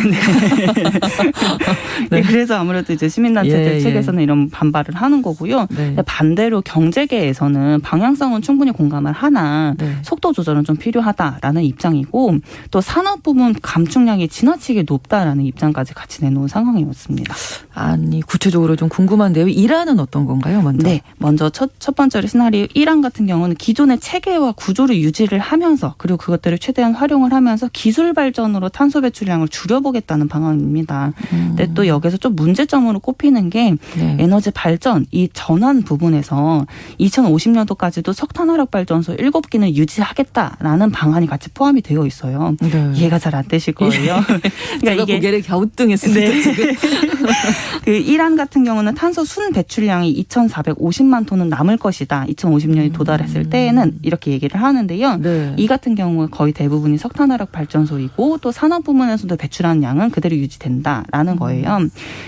G: 네, 그래서 아무래도 이제 시민단체들
B: 예,
G: 측에서는 이런 반발을 하는 거고요.
B: 네.
G: 반대로 경제계에서는 방향성은 충분히 공감을 하나
B: 네.
G: 속도 조절은 좀 필요하다라는 입장이고 또 산업 부문 감축량이 지나치게 높다라는 입장까지 같이 내놓은 상황이었습니다.
B: 아니 구체적으로 좀 궁금한데요. 1안은 어떤 건가요, 먼저?
G: 네, 먼저 첫, 첫 번째로 시나리오 1안 같은 경우는 기존의 체계와 구조를 유지를 하면서 그리고 그것들을 최대한 활용을 하면서 기술 발전으로 탄소 배출량을 줄여보겠다는 방안입니다.
B: 음.
G: 근데 또 여기서 좀 문제점으로 꼽히는 게
B: 네.
G: 에너지 발전 이 전환 부분에서 2050년도까지도 석탄 화력 발전소 7기는 유지하겠다라는 방안이 같이 포함이 되어 있어요.
B: 네.
G: 이해가 잘 안 되실 거예요.
B: 제가
G: 그러니까 이게
B: 고개를 갸우뚱했습니다.
G: 네.
B: 지금.
G: 그 1안 같은 경우는 탄소 순 배출량이 2,450만 톤은 남을 것이다. 2050년이 도달했을 때에는 이렇게 얘기를 하는데요.
B: 네.
G: 이 같은 경우 거의 대부분이 석탄화력 발전소이고 또 산업 부문에서도 배출하는 양은 그대로 유지된다라는 거예요.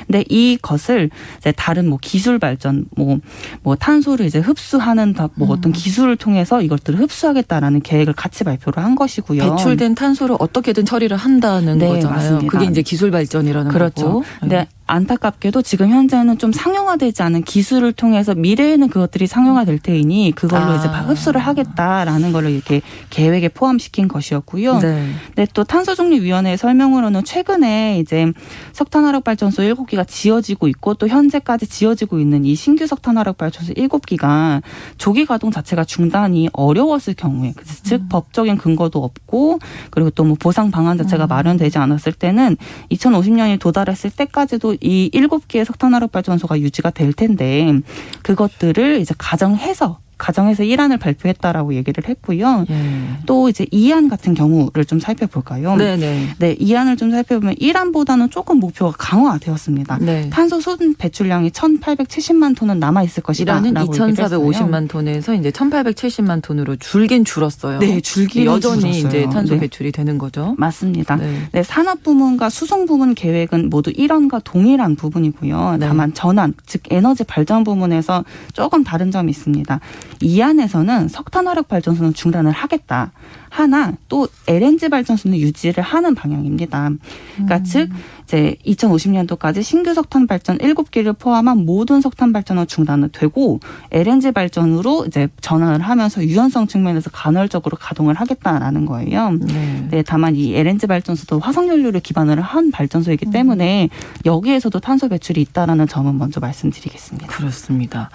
G: 근데 이것을 이제 다른 뭐 기술 발전, 뭐뭐 탄소를 이제 흡수하는 다- 뭐 어떤 기술을 통해서 이것들을 흡수하겠다라는 계획을 같이 발표를 한 것이고요.
B: 배출된 탄소를 어떻게든 처리를 한다는
G: 네,
B: 거잖아요.
G: 맞습니다.
B: 그게 이제 기술 발전이라는
G: 그렇죠.
B: 거고.
G: 근데 안타깝게도 지금 현재는 좀 상용화되지 않은 기술을 통해서 미래에는 그것들이 상용화될 테이니 그걸로
B: 아.
G: 이제 흡수를 하겠다라는 거를 이렇게 계획에 포함시킨 것이었고요.
B: 네.
G: 근데 또 탄소중립위원회의 설명으로는 최근에 이제 석탄화력 발전소 7기가 지어지고 있고 또 현재까지 지어지고 있는 이 신규 석탄화력 발전소 7기가 조기 가동 자체가 중단이 어려웠을 경우에 그래서 즉 법적인 근거도 없고 그리고 또 뭐 보상 방안 자체가 마련되지 않았을 때는 2050년이 도달했을 때까지도 이 7기의 석탄화력 발전소가 유지가 될 텐데 그것들을 이제 가정해서 가정해서 일안을 발표했다라고 얘기를 했고요.
B: 예.
G: 또 이제 이안 같은 경우를 좀 살펴볼까요?
B: 네네.
G: 네, 이안을 좀 살펴보면 이란보다는 조금 목표가 강화되었습니다.
B: 네.
G: 탄소 순 배출량이 1,870만 톤은 남아 있을 것이다.
B: 이란은
G: 라고 얘기를 했어요.
B: 2,450만 톤에서 이제 1,870만 톤으로 줄긴 줄었어요.
G: 네, 줄기는
B: 여전히
G: 줄었어요.
B: 이제 탄소
G: 네.
B: 배출이 되는 거죠.
G: 맞습니다.
B: 네.
G: 네, 산업 부문과 수송 부문 계획은 모두 일원과 동일한 부분이고요.
B: 네.
G: 다만 전환, 즉 에너지 발전 부문에서 조금 다른 점이 있습니다. 이 안에서는 석탄 화력 발전소는 중단을 하겠다. 하나 또 LNG 발전소는 유지를 하는 방향입니다. 그러니까
B: 음.
G: 즉 이제 2050년도까지 신규 석탄 발전 7기를 포함한 모든 석탄 발전은 중단은 되고 LNG 발전으로 이제 전환을 하면서 유연성 측면에서 간헐적으로 가동을 하겠다라는 거예요.
B: 네.
G: 네, 다만 이 LNG 발전소도 화석 연료를 기반으로 한 발전소이기
B: 음.
G: 때문에 여기에서도 탄소 배출이 있다라는 점은 먼저 말씀드리겠습니다.
B: 그렇습니다.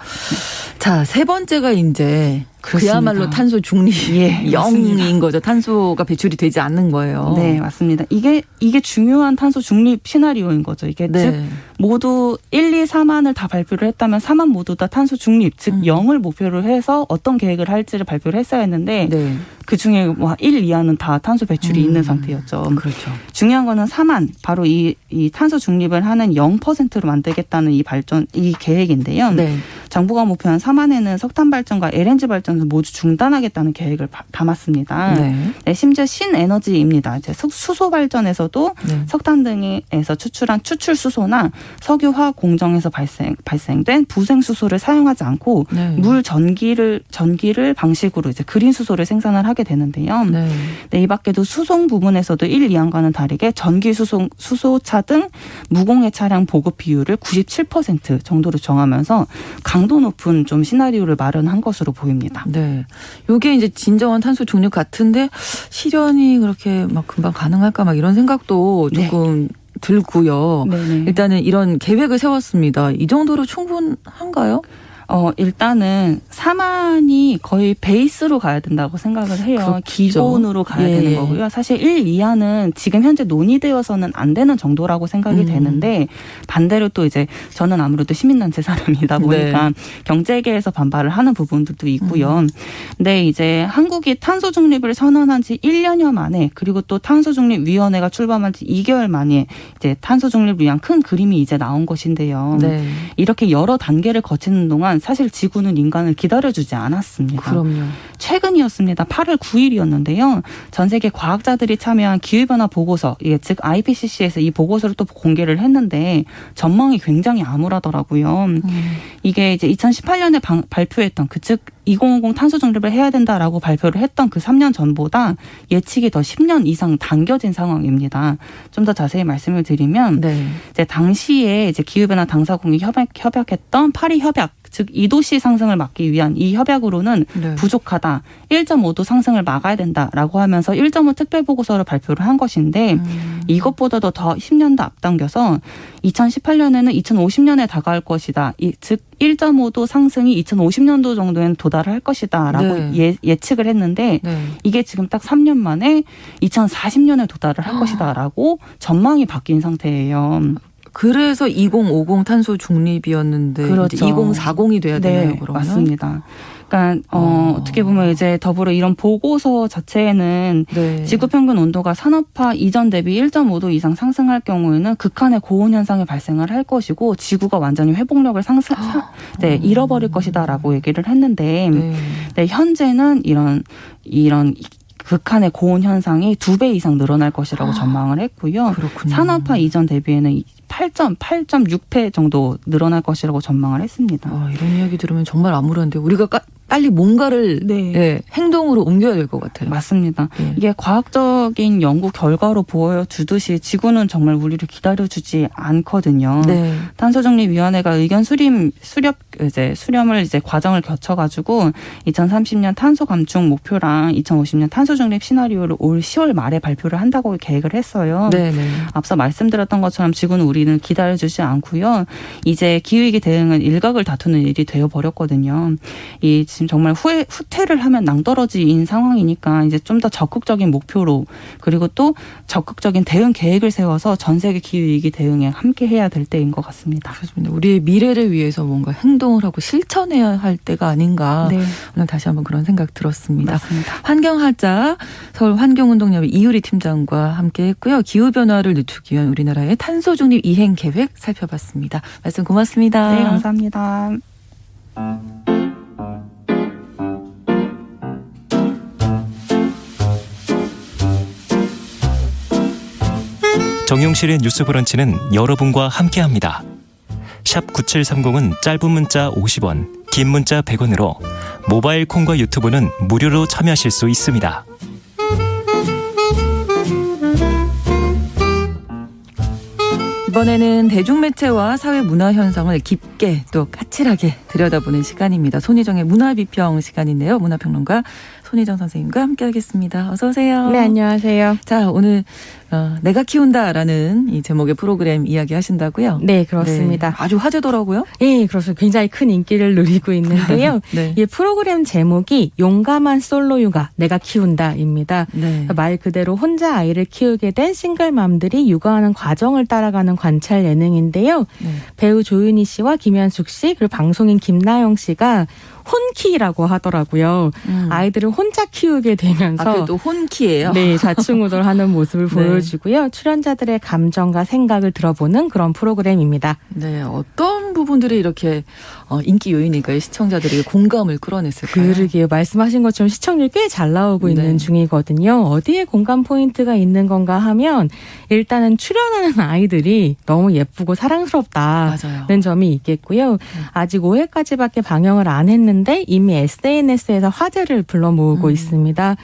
B: 자, 세 번째가 이제
G: 그렇습니다.
B: 그야말로 탄소 중립
G: 예,
B: 영인 거죠. 탄소가 배출이 되지 않는 거예요.
G: 네, 맞습니다. 이게 이게 중요한 탄소 중립 시나리오인 거죠. 이게
B: 네.
G: 즉 모두 1, 2, 3안을 다 발표를 했다면 3안 모두 다 탄소 중립, 즉
B: 음.
G: 0을 목표로 해서 어떤 계획을 할지를 발표를 했어야 했는데
B: 네.
G: 그 중에 뭐 1, 2안은 다 탄소 배출이
B: 음.
G: 있는 상태였죠.
B: 그렇죠.
G: 중요한 거는 3안 바로 이, 이 탄소 중립을 하는 0%로 만들겠다는 이 발전 이 계획인데요.
B: 네.
G: 정부가 목표한 3안에는 석탄 발전과 LNG 발전을 모두 중단하겠다는 계획을 바- 담았습니다.
B: 네.
G: 네, 심지어 신에너지입니다. 이제 수- 수소 발전에서도
B: 네.
G: 석탄 등에서 추출한 추출 수소나 석유 화학 공정에서 발생 발생된 부생 수소를 사용하지 않고
B: 네.
G: 물 전기를 전기를 방식으로 이제 그린 수소를 생산을 하게 되는데요.
B: 네.
G: 네, 이 밖에도 수송 부분에서도 1, 2안과는 다르게 전기 수송 수소차 등 무공해 차량 보급 비율을 97% 정도로 정하면서 강도 높은 좀 시나리오를 마련한 것으로 보입니다.
B: 네. 요게 이제 진정한 탄소 중립 같은데 실현이 그렇게 막 금방 가능할까 막 이런 생각도
G: 네.
B: 조금 들고요.
G: 네네.
B: 일단은 이런 계획을 세웠습니다. 이 정도로 충분한가요?
G: 어, 일단은 사만이 거의 베이스로 가야 된다고 생각을 해요.
B: 그렇죠.
G: 기본으로 가야
B: 예,
G: 되는
B: 예.
G: 거고요. 사실 1, 2하는 지금 현재 논의되어서는 안 되는 정도라고 생각이
B: 음.
G: 되는데 반대로 또 이제 저는 아무래도 시민단체 사람이다 보니까
B: 네.
G: 경제계에서 반발을 하는 부분들도 있고요.
B: 음.
G: 근데 이제 한국이 탄소 중립을 선언한 지 1년여 만에 그리고 또 탄소 중립 위원회가 출범한 지 2개월 만에 이제 탄소 중립을 위한 큰 그림이 이제 나온 것인데요.
B: 네.
G: 이렇게 여러 단계를 거치는 동안 사실 지구는 인간을 기다려주지 않았습니다.
B: 그럼요.
G: 최근이었습니다. 8월 9일이었는데요. 전 세계 과학자들이 참여한 기후변화 보고서, 이게 즉 IPCC에서 이 보고서를 또 공개를 했는데 전망이 굉장히 암울하더라고요.
B: 음.
G: 이게 이제 2018년에 방- 발표했던 그 즉 2050 탄소 중립을 해야 된다라고 발표를 했던 그 3년 전보다 예측이 더 10년 이상 당겨진 상황입니다. 좀 더 자세히 말씀을 드리면
B: 네.
G: 이제 당시에 이제 기후변화 당사국이 협약, 협약했던 파리 협약, 즉 2도씨 상승을 막기 위한 이 협약으로는
B: 네.
G: 부족하다. 1.5도 상승을 막아야 된다라고 하면서 1.5 특별 보고서를 발표를 한 것인데
B: 음.
G: 이것보다도 더 10년 더 앞당겨서 2018년에는 2050년에 다가올 것이다. 이, 즉 1.5도 상승이 2050년도 정도에는 도달을 할 것이다라고
B: 네.
G: 예, 예측을 했는데
B: 네.
G: 이게 지금 딱 3년 만에 2040년에 도달을 할 것이다라고 전망이 바뀐 상태예요.
B: 그래서 2050 탄소 중립이었는데
G: 그렇죠.
B: 이제 2040이 돼야 되나요? 그러면?
G: 맞습니다. 그러니까 어,
B: 어.
G: 어 떻게 보면 이제 더불어 이런 보고서 자체에는
B: 네.
G: 지구 평균 온도가 산업화 이전 대비 1.5도 이상 상승할 경우에는 극한의 고온 현상이 발생을 할 것이고 지구가 완전히 회복력을 상승 사- 네, 잃어버릴 것이다라고 얘기를 했는데
B: 네.
G: 네, 현재는 이런 이런 극한의 고온 현상이 두 배 이상 늘어날 것이라고 전망을 했고요.
B: 그렇군요.
G: 산업화 이전 대비에는 8점 8.6배 정도 늘어날 것이라고 전망을 했습니다.
B: 와, 이런 이야기 들으면 정말 암울한데 우리가 까- 빨리 뭔가를
G: 네.
B: 예, 행동으로 옮겨야 될 것 같아요.
G: 맞습니다.
B: 예.
G: 이게 과학적인 연구 결과로 보여주듯이 지구는 정말 우리를 기다려주지 않거든요.
B: 네.
G: 탄소중립위원회가 의견 수렴 수렵 이제 수렴을 이제 과정을 거쳐가지고 2030년 탄소 감축 목표랑 2050년 탄소 중립 시나리오를 올 10월 말에 발표를 한다고 계획을 했어요.
B: 네, 네.
G: 앞서 말씀드렸던 것처럼 지구는 우리는 기다려주지 않고요. 이제 기후위기 대응은 일각을 다투는 일이 되어 버렸거든요. 이 지금 정말 후회, 후퇴를 하면 낭떠러지인 상황이니까 이제 좀 더 적극적인 목표로 그리고 또 적극적인 대응 계획을 세워서 전 세계 기후위기 대응에 함께 해야 될 때인 것 같습니다.
B: 그렇습니다. 우리의 미래를 위해서 뭔가 행동 을 하고 실천해야 할 때가 아닌가
G: 네,
B: 오늘 다시 한번 그런 생각 들었습니다.
G: 맞습니다.
B: 환경하자 서울 환경운동협의 이유리 팀장과 함께했고요. 기후 변화를 늦추기 위한 우리나라의 탄소 중립 이행 계획 살펴봤습니다. 말씀 고맙습니다.
G: 네, 감사합니다.
C: 정용실의 뉴스 브런치는 여러분과 함께합니다. 샵 9730은 짧은 문자 50원, 긴 문자 100원으로 모바일 콩과 유튜브는 무료로 참여하실 수 있습니다.
B: 이번에는 대중매체와 사회 문화 현상을 깊게 또 까칠하게 들여다보는 시간입니다. 손희정의 문화비평 시간인데요. 문화평론가 손희정 선생님과 함께하겠습니다. 어서 오세요.
H: 네, 안녕하세요.
B: 자, 오늘 어, 내가 키운다라는 이 제목의 프로그램 이야기 하신다고요?
H: 네, 그렇습니다.
B: 네, 아주 화제더라고요.
H: 예, 그렇습니다. 굉장히 큰 인기를 누리고 있는데요.
B: 네.
H: 이 프로그램 제목이 용감한 솔로 육아, 내가 키운다입니다.
B: 네.
H: 말 그대로 혼자 아이를 키우게 된 싱글맘들이 육아하는 과정을 따라가는 관찰 예능인데요.
B: 네.
H: 배우 조윤희 씨와 김현숙 씨 그리고 방송인 김나영 씨가 혼키라고 하더라고요.
B: 음.
H: 아이들을 혼자 키우게 되면서
B: 아, 그래도 혼키예요.
H: 네, 좌충우돌하는 모습을
B: 네.
H: 보여주고요. 출연자들의 감정과 생각을 들어보는 그런 프로그램입니다.
B: 네, 어떤 부분들이 이렇게 어, 인기 요인일까요? 시청자들에게 공감을 끌어냈을까요?
H: 그러게요. 말씀하신 것처럼 시청률 꽤 잘 나오고
B: 네.
H: 있는 중이거든요. 어디에 공감 포인트가 있는 건가 하면 일단은 출연하는 아이들이 너무 예쁘고 사랑스럽다는
B: 맞아요.
H: 점이 있겠고요. 아직 5회까지밖에 방영을 안 했는데 이미 SNS에서 화제를 불러 모으고
B: 음.
H: 있습니다.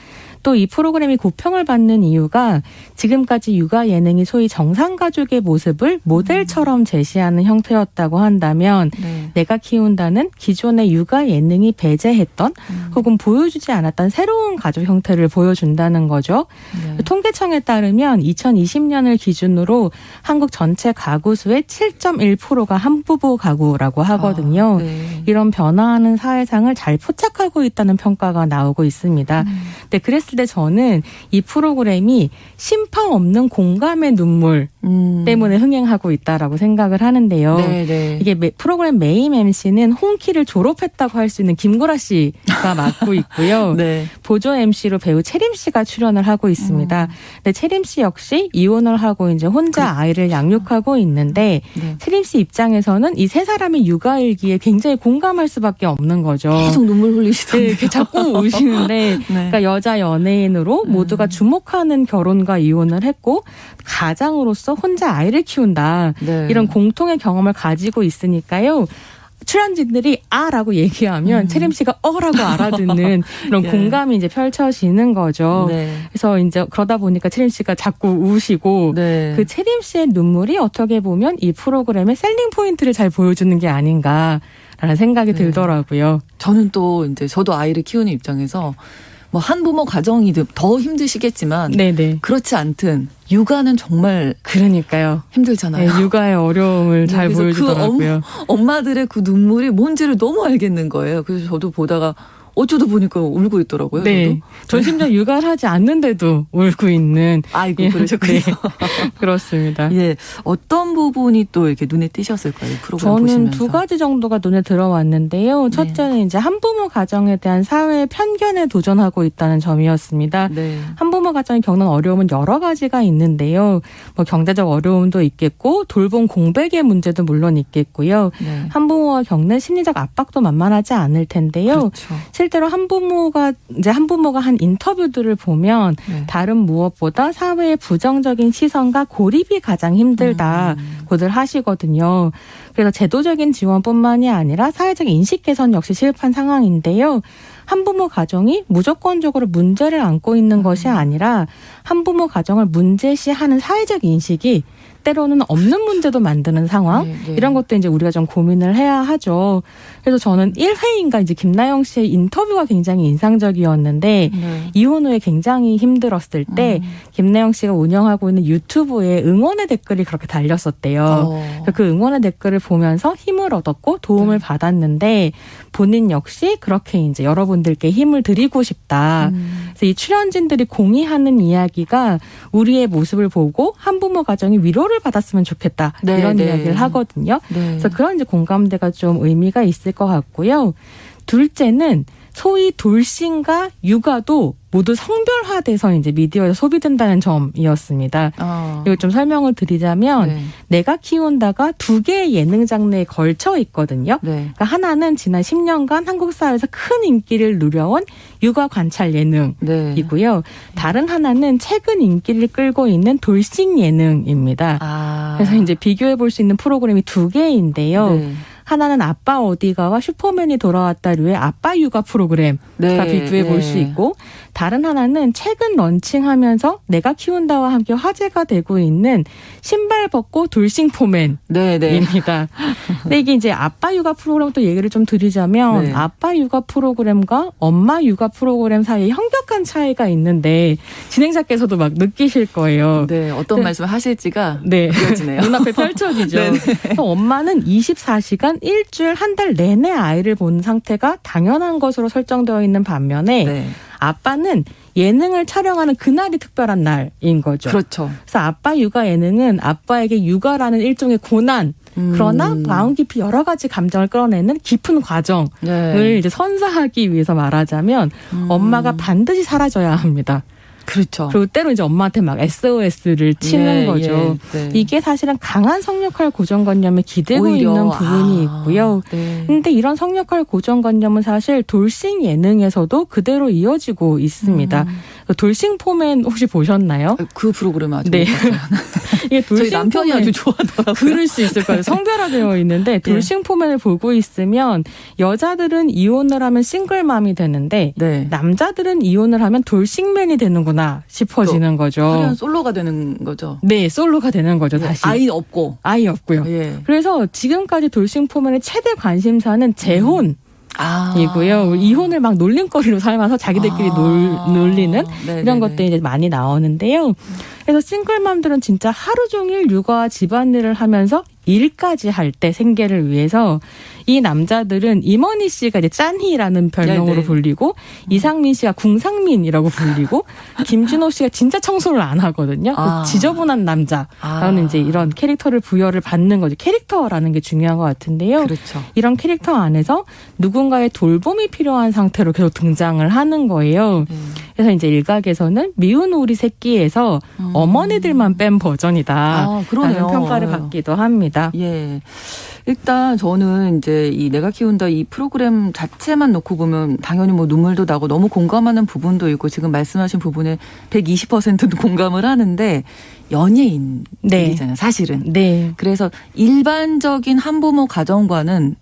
H: 또 이 프로그램이 고평을 받는 이유가 지금까지 육아 예능이 소위 정상 가족의 모습을 모델처럼 제시하는 형태였다고 한다면
B: 네.
H: 내가 키운다는 기존의 육아 예능이 배제했던
B: 음.
H: 혹은 보여주지 않았던 새로운 가족 형태를 보여준다는 거죠.
B: 네.
H: 통계청에 따르면 2020년을 기준으로 한국 전체 가구 수의 7.1%가 한부부 가구라고 하거든요.
B: 아, 네.
H: 이런 변화하는 사회상을 잘 포착하고 있다는 평가가 나오고 있습니다.
B: 음.
H: 근데 그랬을 때 저는 이 프로그램이 심판 없는 공감의 눈물
B: 음.
H: 때문에 흥행하고 있다라고 생각을 하는데요.
B: 네, 네.
H: 이게 매- 프로그램 메인 MC는 홍키를 졸업했다고 할 수 있는 김구라 씨가 맡고 있고요.
B: 네.
H: 보조 MC로 배우 채림 씨가 출연을 하고 있습니다. 근데 채림 씨 역시 이혼을 하고 이제 혼자 아이를 양육하고 있는데
B: 네.
H: 채림 씨 입장에서는 이 세 사람의 육아 일기에 굉장히 공감할 수밖에 없는 거죠.
B: 계속 눈물
H: 네,
B: 흘리시던데요.
H: 이렇게 자꾸 우시는데
B: 네.
H: 그러니까 여자 연 예인으로 모두가 주목하는 결혼과 이혼을 했고 가장으로서 혼자 아이를 키운다.
B: 네.
H: 이런 공통의 경험을 가지고 있으니까요. 출연진들이 아라고 얘기하면
B: 음.
H: 채림 씨가 어라고 알아듣는 이런
B: 예.
H: 공감이 이제 펼쳐지는 거죠.
B: 네.
H: 그래서 이제 그러다 보니까 채림 씨가 자꾸 우시고
B: 네.
H: 그 채림 씨의 눈물이 어떻게 보면 이 프로그램의 셀링 포인트를 잘 보여주는 게 아닌가라는 생각이
B: 네.
H: 들더라고요.
B: 저는 또 이제 저도 아이를 키우는 입장에서 뭐 한부모 가정이 더 힘드시겠지만
H: 네네.
B: 그렇지 않든 육아는 정말
H: 그러니까요.
B: 힘들잖아요.
H: 네, 육아의 어려움을 잘
B: 네, 그래서
H: 보여주더라고요.
B: 그 엄, 엄마들의 그 눈물이 뭔지를 너무 알겠는 거예요. 그래서 저도 보다가 어쩌다 보니까 울고 있더라고요.
H: 네. 전 심지어 육아를 하지 않는데도 울고 있는.
B: 아이고,
H: 예,
B: 그러셨군요.
H: 네. 그렇습니다.
B: 예. 어떤 부분이 또 이렇게 눈에 띄셨을까요? 이 프로그램
H: 저는
B: 보시면서.
H: 두 가지 정도가 눈에 들어왔는데요. 첫째는 이제 한부모 가정에 대한 사회의 편견에 도전하고 있다는 점이었습니다.
B: 네.
H: 한부모 가정이 겪는 어려움은 여러 가지가 있는데요. 뭐 경제적 어려움도 있겠고 돌봄 공백의 문제도 물론 있겠고요.
B: 네.
H: 한부모가 겪는 심리적 압박도 만만하지 않을 텐데요.
B: 그렇죠.
H: 실제로 한부모가 이제 한부모가 한 인터뷰들을 보면
B: 네.
H: 다른 무엇보다 사회의 부정적인 시선과 고립이 가장 힘들다.
B: 음.
H: 고들 하시거든요. 그래서 제도적인 지원뿐만이 아니라 사회적 인식 개선 역시 실패한 상황인데요. 한부모 가정이 무조건적으로 문제를 안고 있는
B: 음.
H: 것이 아니라 한부모 가정을 문제시하는 사회적 인식이 때로는 없는 문제도 만드는 상황
B: 네, 네.
H: 이런 것도 이제 우리가 좀 고민을 해야 하죠. 그래서 저는 1회인가 이제 김나영 씨의 인터뷰가 굉장히 인상적이었는데
B: 네.
H: 이혼 후에 굉장히 힘들었을 때
B: 음.
H: 김나영 씨가 운영하고 있는 유튜브에 응원의 댓글이 그렇게 달렸었대요.
B: 어.
H: 그 응원의 댓글을 보면서 힘을 얻었고 도움을
B: 네.
H: 받았는데 본인 역시 그렇게 이제 여러분 들께 힘을 드리고 싶다.
B: 음.
H: 그래서 이 출연진들이 공유하는 이야기가 우리의 모습을 보고 한부모 가정이 위로를 받았으면 좋겠다.
B: 네,
H: 이런
B: 네.
H: 이야기를 하거든요.
B: 네.
H: 그래서 그런 이제 공감대가 좀 의미가 있을 것 같고요. 둘째는 소위 돌싱과 육아도 모두 성별화돼서 이제 미디어에 소비된다는 점이었습니다.
B: 어.
H: 이거 좀 설명을 드리자면
B: 네.
H: 내가 키운다가 두 개의 예능 장르에 걸쳐 있거든요.
B: 네.
H: 그러니까 하나는 지난 10년간 한국 사회에서 큰 인기를 누려온 육아 관찰 예능.
B: 네.
H: 이고요. 다른 하나는 최근 인기를 끌고 있는 돌싱 예능입니다.
B: 아.
H: 그래서 이제 비교해 볼 수 있는 프로그램이 두 개인데요.
B: 네.
H: 하나는 아빠 어디가와 슈퍼맨이 돌아왔다류의 아빠 육아 프로그램
B: 네.
H: 가 비교해 볼수
B: 네.
H: 있고 다른 하나는 최근 런칭하면서 내가 키운다와 함께 화제가 되고 있는 신발 벗고 돌싱 포맨
B: 네, 네.
H: 입니다. 근데 이게 이제 아빠 육아 프로그램 또 얘기를 좀 드리자면
B: 네.
H: 아빠 육아 프로그램과 엄마 육아 프로그램 사이에 현격한 차이가 있는데 진행자께서도 막 느끼실 거예요.
B: 네, 어떤
H: 그-
B: 말씀을 하실지가
H: 네.
B: 그려지네요.
H: 눈앞에 펼쳐지죠. 그래서 엄마는 24시간 일주일 한 달 내내 아이를 본 상태가 당연한 것으로 설정되어 있는 반면에
B: 네.
H: 아빠는 예능을 촬영하는 그날이 특별한 날인 거죠.
B: 그렇죠.
H: 그래서 아빠 육아 예능은 아빠에게 육아라는 일종의 고난 그러나
B: 음.
H: 마음 깊이 여러 가지 감정을 끌어내는 깊은 과정을
B: 네.
H: 이제 선사하기 위해서 말하자면
B: 음.
H: 엄마가 반드시 사라져야 합니다.
B: 그렇죠.
H: 그리고 때로 이제 엄마한테 막 SOS를 치는
B: 예,
H: 거죠.
B: 예, 네.
H: 이게 사실은 강한 성역할 고정관념에 기대고
B: 오히려,
H: 있는 부분이
B: 아,
H: 있고요.
B: 네.
H: 근데 이런 성역할 고정관념은 사실 돌싱 예능에서도 그대로 이어지고 있습니다.
B: 음.
H: 돌싱 포맨 혹시 보셨나요?
B: 그 프로그램 아주
H: 네. 이게
B: 저희
H: 돌싱
B: 남편이 아주 좋아하더라고요.
H: 그럴 수 있을 거예요. 성별화되어 있는데 돌싱 포맨을 보고 있으면 여자들은 이혼을 하면 싱글맘이 되는데
B: 네.
H: 남자들은 이혼을 하면 돌싱맨이 되는구나 싶어지는 거죠.
B: 화려한 솔로가 되는 거죠.
H: 네, 솔로가 되는 거죠, 다시.
B: 아이 없고.
H: 아이 없고요.
B: 예.
H: 그래서 지금까지 돌싱 포맨의 최대 관심사는 재혼.
B: 아.
H: 이고요. 이혼을 막 놀림거리로 삼아서 자기들끼리
B: 아.
H: 놀, 놀리는
B: 네네네.
H: 이런 것들이 이제 많이 나오는데요. 그래서 싱글맘들은 진짜 하루 종일 육아와 집안일을 하면서 일까지 할 때 생계를 위해서 이 남자들은 임원희 씨가 이제 짠희라는 별명으로
B: 네네.
H: 불리고 이상민 씨가 궁상민이라고 불리고 김준호 씨가 진짜 청소를 안 하거든요.
B: 아.
H: 지저분한 남자라는
B: 아.
H: 이제 이런 캐릭터를 부여를 받는 거죠. 캐릭터라는 게 중요한 것 같은데요.
B: 그렇죠.
H: 이런 캐릭터 안에서 누군가의 돌봄이 필요한 상태로 계속 등장을 하는 거예요.
B: 음.
H: 그래서 이제 일각에서는 미운 우리 새끼에서 어머니들만 뺀 버전이다.
B: 아, 그러네요.
H: 평가를 받기도 합니다.
B: 예. 일단 저는 이제 이 내가 키운다 이 프로그램 자체만 놓고 보면 당연히 뭐 눈물도 나고 너무 공감하는 부분도 있고 지금 말씀하신 부분에 120%도 공감을 하는데 연예인
H: 네.
B: 사실은.
H: 네.
B: 그래서 일반적인 한부모 가정과는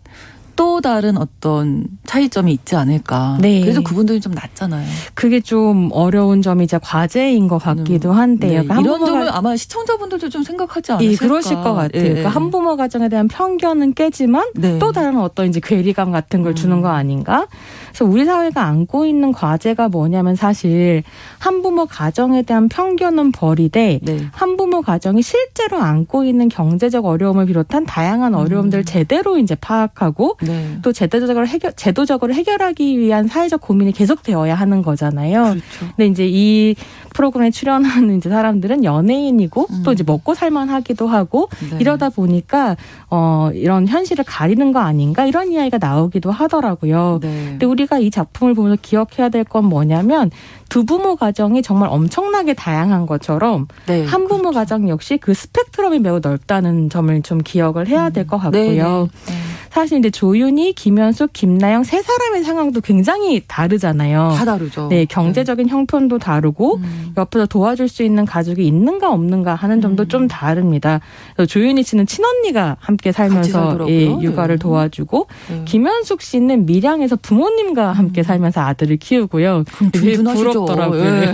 B: 또 다른 어떤 차이점이 있지 않을까.
H: 네.
B: 그래서 그분들이 좀 낫잖아요.
H: 그게 좀 어려운 점이 이제 과제인 것 같기도 한데요.
B: 네,
H: 그러니까
B: 이런 점을 아마 시청자분들도 좀 생각하지
H: 예,
B: 않으실까.
H: 그러실 것 같아요.
B: 예,
H: 그러니까
B: 예.
H: 한부모 가정에 대한 편견은 깨지만
B: 네.
H: 또 다른 어떤 이제 괴리감 같은 걸 주는 거 아닌가? 그래서 우리 사회가 안고 있는 과제가 뭐냐면 사실 한부모 가정에 대한 편견은 버리되
B: 네.
H: 한부모 가정이 실제로 안고 있는 경제적 어려움을 비롯한 다양한 어려움들을 제대로 이제 파악하고
B: 네.
H: 또 제도적으로 해결 제도적으로 해결하기 위한 사회적 고민이 계속되어야 하는 거잖아요.
B: 그렇죠.
H: 근데 이제 이 프로그램에 출연하는 이제 사람들은 연예인이고
B: 음.
H: 또 이제 먹고 살만하기도 하고
B: 네.
H: 이러다 보니까 어 이런 현실을 가리는 거 아닌가 이런 이야기가 나오기도 하더라고요.
B: 네.
H: 근데 우리 가 이 작품을 보면서 기억해야 될 건 뭐냐면 두 부모 가정이 정말 엄청나게 다양한 것처럼
B: 네.
H: 한부모 가정 역시 그 스펙트럼이 매우 넓다는 점을 좀 기억을 해야 될것
B: 네,
H: 같고요.
B: 네.
H: 사실 이제 조윤희, 김현숙, 김나영 세 사람의 상황도 굉장히 다르잖아요.
B: 다 다르죠.
H: 네, 경제적인 형편도 다르고
B: 음.
H: 옆에서 도와줄 수 있는 가족이 있는가 없는가 하는 점도
B: 음.
H: 좀 다릅니다. 조윤희 씨는 친언니가 함께 살면서. 예, 육아를
B: 네.
H: 도와주고
B: 네.
H: 김현숙 씨는 밀양에서 부모님과 함께 살면서 아들을 키우고요. 되게. 부럽더라고요.
B: 예.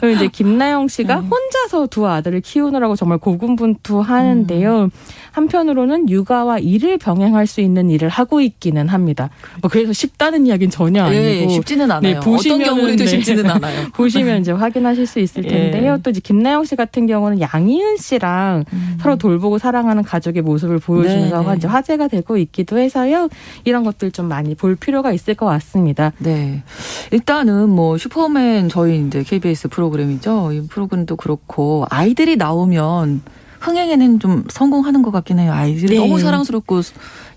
H: 그리고 이제 김나영 씨가
B: 음.
H: 혼자서 두 아들을 키우느라고 정말 고군분투하는데요.
B: 음.
H: 한편으로는 육아와 일을 병 행할 수 있는 일을 하고 있기는 합니다. 뭐 그래서 쉽다는 이야기는 전혀 아니고
B: 예, 쉽지는 않아요.
H: 네,
B: 어떤
H: 보시면은
B: 경우에도
H: 네.
B: 쉽지는 않아요.
H: 보시면 이제 확인하실 수 있을
B: 예.
H: 텐데요. 또 이제 김나영 씨 같은 경우는 양희은 씨랑
B: 음.
H: 서로 돌보고 사랑하는 가족의 모습을 보여주면서
B: 네, 네.
H: 이제 화제가 되고 있기도 해서요. 이런 것들 좀 많이 볼 필요가 있을 것 같습니다.
B: 네. 일단은 뭐 슈퍼맨 저희 이제 KBS 프로그램이죠. 이 프로그램도 그렇고 아이들이 나오면 흥행에는 좀 성공하는 것 같긴 해요. 아이들이
H: 네.
B: 너무 사랑스럽고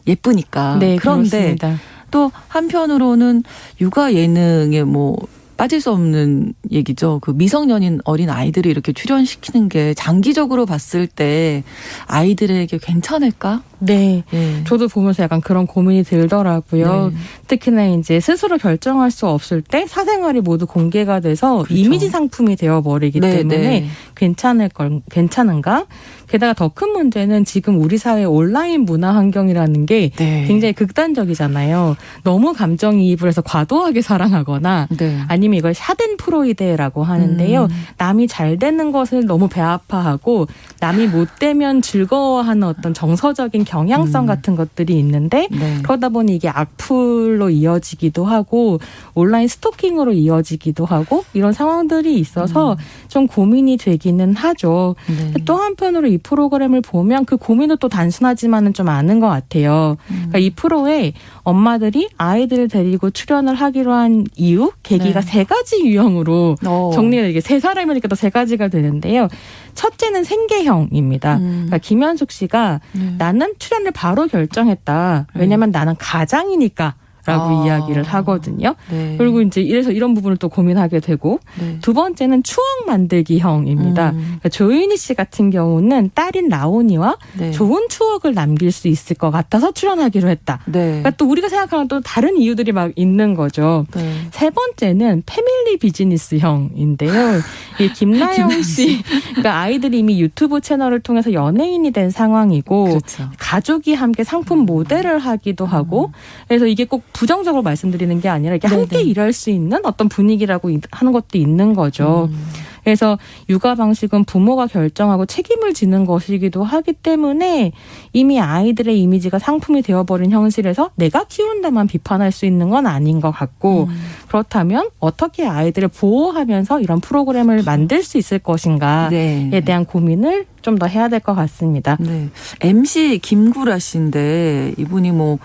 B: 예쁘니까.
H: 네,
B: 아, 그런데
H: 그렇습니다.
B: 또 한편으로는 육아 예능에 뭐 빠질 수 없는 얘기죠. 그 미성년인 어린 아이들을 이렇게 출연시키는 게 장기적으로 봤을 때 아이들에게 괜찮을까?
H: 네.
B: 예.
H: 저도 보면서 약간 그런 고민이 들더라고요.
B: 네.
H: 특히나 이제 스스로 결정할 수 없을 때 사생활이 모두 공개가 돼서
B: 그렇죠.
H: 이미지 상품이 되어 버리기
B: 네,
H: 때문에
B: 네.
H: 괜찮을 걸 괜찮은가? 게다가 더 큰 문제는 지금 우리 사회 온라인 문화 환경이라는 게
B: 네.
H: 굉장히 극단적이잖아요. 너무 감정이입을 해서 과도하게 사랑하거나
B: 네.
H: 아니면 이걸 샤덴프로이데라고 하는데요.
B: 음.
H: 남이 잘 되는 것을 너무 배아파하고 남이 못 되면 즐거워하는 어떤 정서적인 경향성
B: 음.
H: 같은 것들이 있는데
B: 네.
H: 그러다 보니 이게 악플로 이어지기도 하고 온라인 스토킹으로 이어지기도 하고 이런 상황들이 있어서 좀 고민이 되기는 하죠.
B: 네.
H: 또 한편으로 이 프로그램을 보면 그 고민도 또 단순하지만은 좀 아는 것 같아요. 그러니까 이 프로에 엄마들이 아이들을 데리고 출연을 하기로 한 이유 계기가
B: 네.
H: 세 가지 유형으로
B: 어.
H: 정리가 이게 세 사람이니까 또 세 가지가 되는데요. 첫째는 생계형입니다.
B: 음.
H: 그러니까 김현숙 씨가
B: 네.
H: 나는 출연을 바로 결정했다. 왜냐면 나는 가장이니까. 라고
B: 아.
H: 이야기를 하거든요.
B: 네.
H: 그리고 이제 이래서 이런 부분을 또 고민하게 되고
B: 네.
H: 두 번째는 추억 만들기형입니다.
B: 음.
H: 그러니까 조윤희 씨 같은 경우는 딸인 라온이와
B: 네.
H: 좋은 추억을 남길 수 있을 것 같아서 출연하기로 했다.
B: 네.
H: 그러니까 또 우리가 생각하는 또 다른 이유들이 막 있는 거죠.
B: 네.
H: 세 번째는 패밀리 비즈니스형인데요. 이 김나영 씨, 그러니까 아이들이 이미 유튜브 채널을 통해서 연예인이 된 상황이고
B: 그렇죠.
H: 가족이 함께 상품 모델을 하기도 하고 그래서 이게 꼭 부정적으로 말씀드리는 게 아니라 이게
B: 네네.
H: 함께 일할 수 있는 어떤 분위기라고 이- 하는 것도 있는 거죠.
B: 음.
H: 그래서 육아 방식은 부모가 결정하고 책임을 지는 것이기도 하기 때문에 이미 아이들의 이미지가 상품이 되어버린 현실에서 내가 키운다만 비판할 수 있는 건 아닌 것 같고
B: 음.
H: 그렇다면 어떻게 아이들을 보호하면서 이런 프로그램을 만들 수 있을 것인가에
B: 네.
H: 대한 고민을 좀 더 해야 될 것 같습니다.
B: 네. MC 김구라 씨인데 이분이 뭐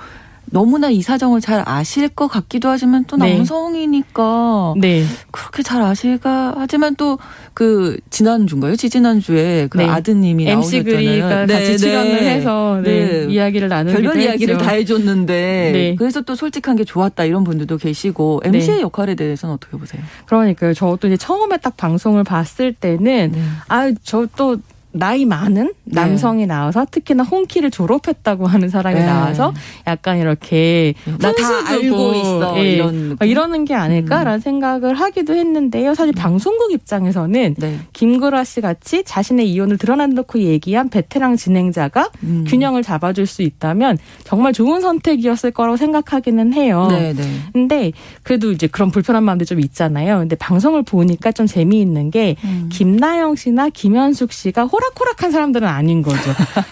B: 너무나 이 사정을 잘 아실 것 같기도 하지만 또
H: 네.
B: 남성이니까
H: 네.
B: 그렇게 잘 아실까 하지만 또 그 지난주인가요? 지지난주에 그
H: 네.
B: 아드님이
H: MC 그리가
B: 나오셨잖아요.
H: 같이
B: 네,
H: 출연을
B: 네.
H: 해서 네,
B: 네.
H: 이야기를 나누기도
B: 별별 이야기를. 다 해줬는데
H: 네.
B: 그래서 또 솔직한 게 좋았다 이런 분들도 계시고
H: 네.
B: MC의 역할에 대해서는 어떻게 보세요?
H: 그러니까요. 저도 이제 처음에 딱 방송을 봤을 때는
B: 네.
H: 아, 저또 나이 많은
B: 네.
H: 남성이 나와서 특히나 홍키를 졸업했다고 하는 사람이
B: 네.
H: 나와서 약간 이렇게
B: 나다
H: 훈수
B: 알고 있어
H: 예,
B: 이런
H: 이러는 게 아닐까라는 생각을 하기도 했는데요. 사실 방송국 입장에서는
B: 네.
H: 김구라 씨 같이 자신의 이혼을 드러내놓고 얘기한 베테랑 진행자가
B: 음.
H: 균형을 잡아줄 수 있다면 정말 좋은 선택이었을 거라고 생각하기는 해요.
B: 네, 네.
H: 근데 그래도 이제 그런 불편한 마음도 좀 있잖아요. 근데 방송을 보니까 좀 재미있는 게
B: 음.
H: 김나영 씨나 김현숙 씨가 호 락호락한 사람들은 아닌 거죠.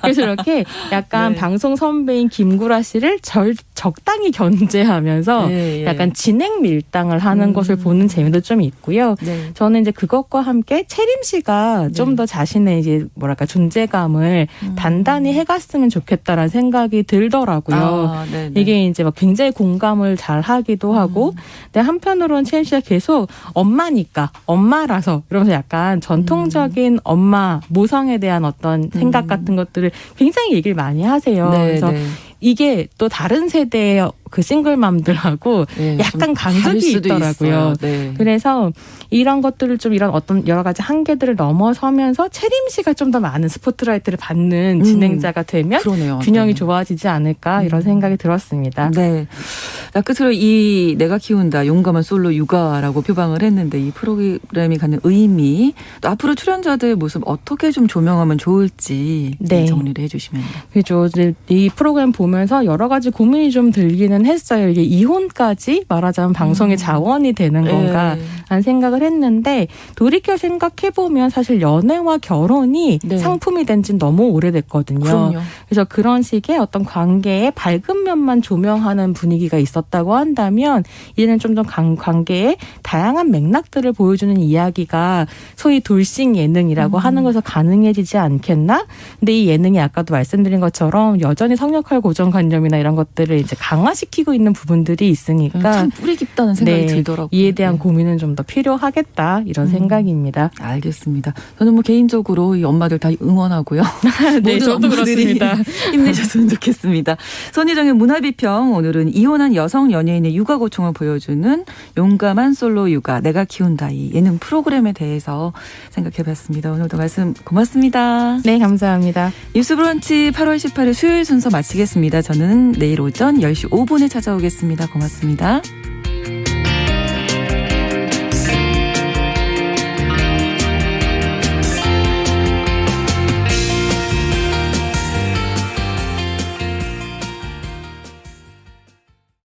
H: 그래서 이렇게 약간
B: 네.
H: 방송 선배인 김구라 씨를 절, 적당히 견제하면서
B: 예, 예.
H: 약간 진행 밀당을 하는
B: 음.
H: 것을 보는 재미도 좀 있고요.
B: 네.
H: 저는 이제 그것과 함께 채림 씨가 좀
B: 네.
H: 더 자신의 이제 뭐랄까 존재감을
B: 음.
H: 단단히 해갔으면 좋겠다라는 생각이 들더라고요.
B: 아, 네, 네.
H: 이게 이제 막 굉장히 공감을 잘 하기도 하고,
B: 음.
H: 근데 한편으로는 채임 씨가 계속 엄마니까, 엄마라서, 이러면서 약간 전통적인 엄마, 모성 에 대한 어떤 생각
B: 음.
H: 같은 것들을 굉장히 얘기를 많이 하세요.
B: 네,
H: 그래서
B: 네.
H: 이게 또 다른 세대의 그 싱글맘들하고
B: 예,
H: 약간 간극이 있더라고요.
B: 네.
H: 그래서 이런 것들을 좀 이런 어떤 여러 가지 한계들을 넘어서면서 채림 씨가 좀 더 많은 스포트라이트를 받는
B: 음.
H: 진행자가 되면
B: 그러네요.
H: 균형이
B: 네.
H: 좋아지지 않을까 이런 생각이 들었습니다.
B: 네. 자, 끝으로 이 내가 키운다 용감한 솔로 육아라고 표방을 했는데 이 프로그램이 갖는 의미 또 앞으로 출연자들 모습 어떻게 좀 조명하면 좋을지
H: 네.
B: 정리를 해주시면
H: 그죠. 이제 이 프로그램 보면서 여러 가지 고민이 좀 들기는 했어요. 이게 이혼까지 말하자면 방송의 자원이 되는 건가
B: 네.
H: 라는 생각을 했는데 돌이켜 생각해 보면 사실 연애와 결혼이
B: 네.
H: 상품이 된지 너무 오래됐거든요.
B: 그럼요.
H: 그래서 그런 식의 어떤 관계의 밝은 면만 조명하는 분위기가 있었 다고 한다면 이제는 좀 더 관계의 다양한 맥락들을 보여주는 이야기가 소위 돌싱 예능이라고 하는 것에서 가능해지지 않겠나? 근데 이 예능이 아까도 말씀드린 것처럼 여전히 성역할 고정관념이나 이런 것들을 이제 강화시키고 있는 부분들이 있으니까
B: 참 뿌리 깊다는 생각이
H: 네,
B: 들더라고요.
H: 이에 대한
B: 네.
H: 고민은 좀 더 필요하겠다 이런
B: 음.
H: 생각입니다.
B: 알겠습니다. 저는 뭐 개인적으로 이 엄마들 다 응원하고요.
H: 네, 저도 그렇습니다.
B: 힘내셨으면 좋겠습니다. 손희정의 문화비평 오늘은 이혼한 여성 연예인의 육아 고충을 보여주는 용감한 솔로 육아 내가 키운다 이 예능 프로그램에 대해서 생각해봤습니다. 오늘도 말씀 고맙습니다.
H: 네, 감사합니다.
B: 뉴스브런치 8월 18일 수요일 순서 마치겠습니다. 저는 내일 오전 10시 5분에 찾아오겠습니다. 고맙습니다.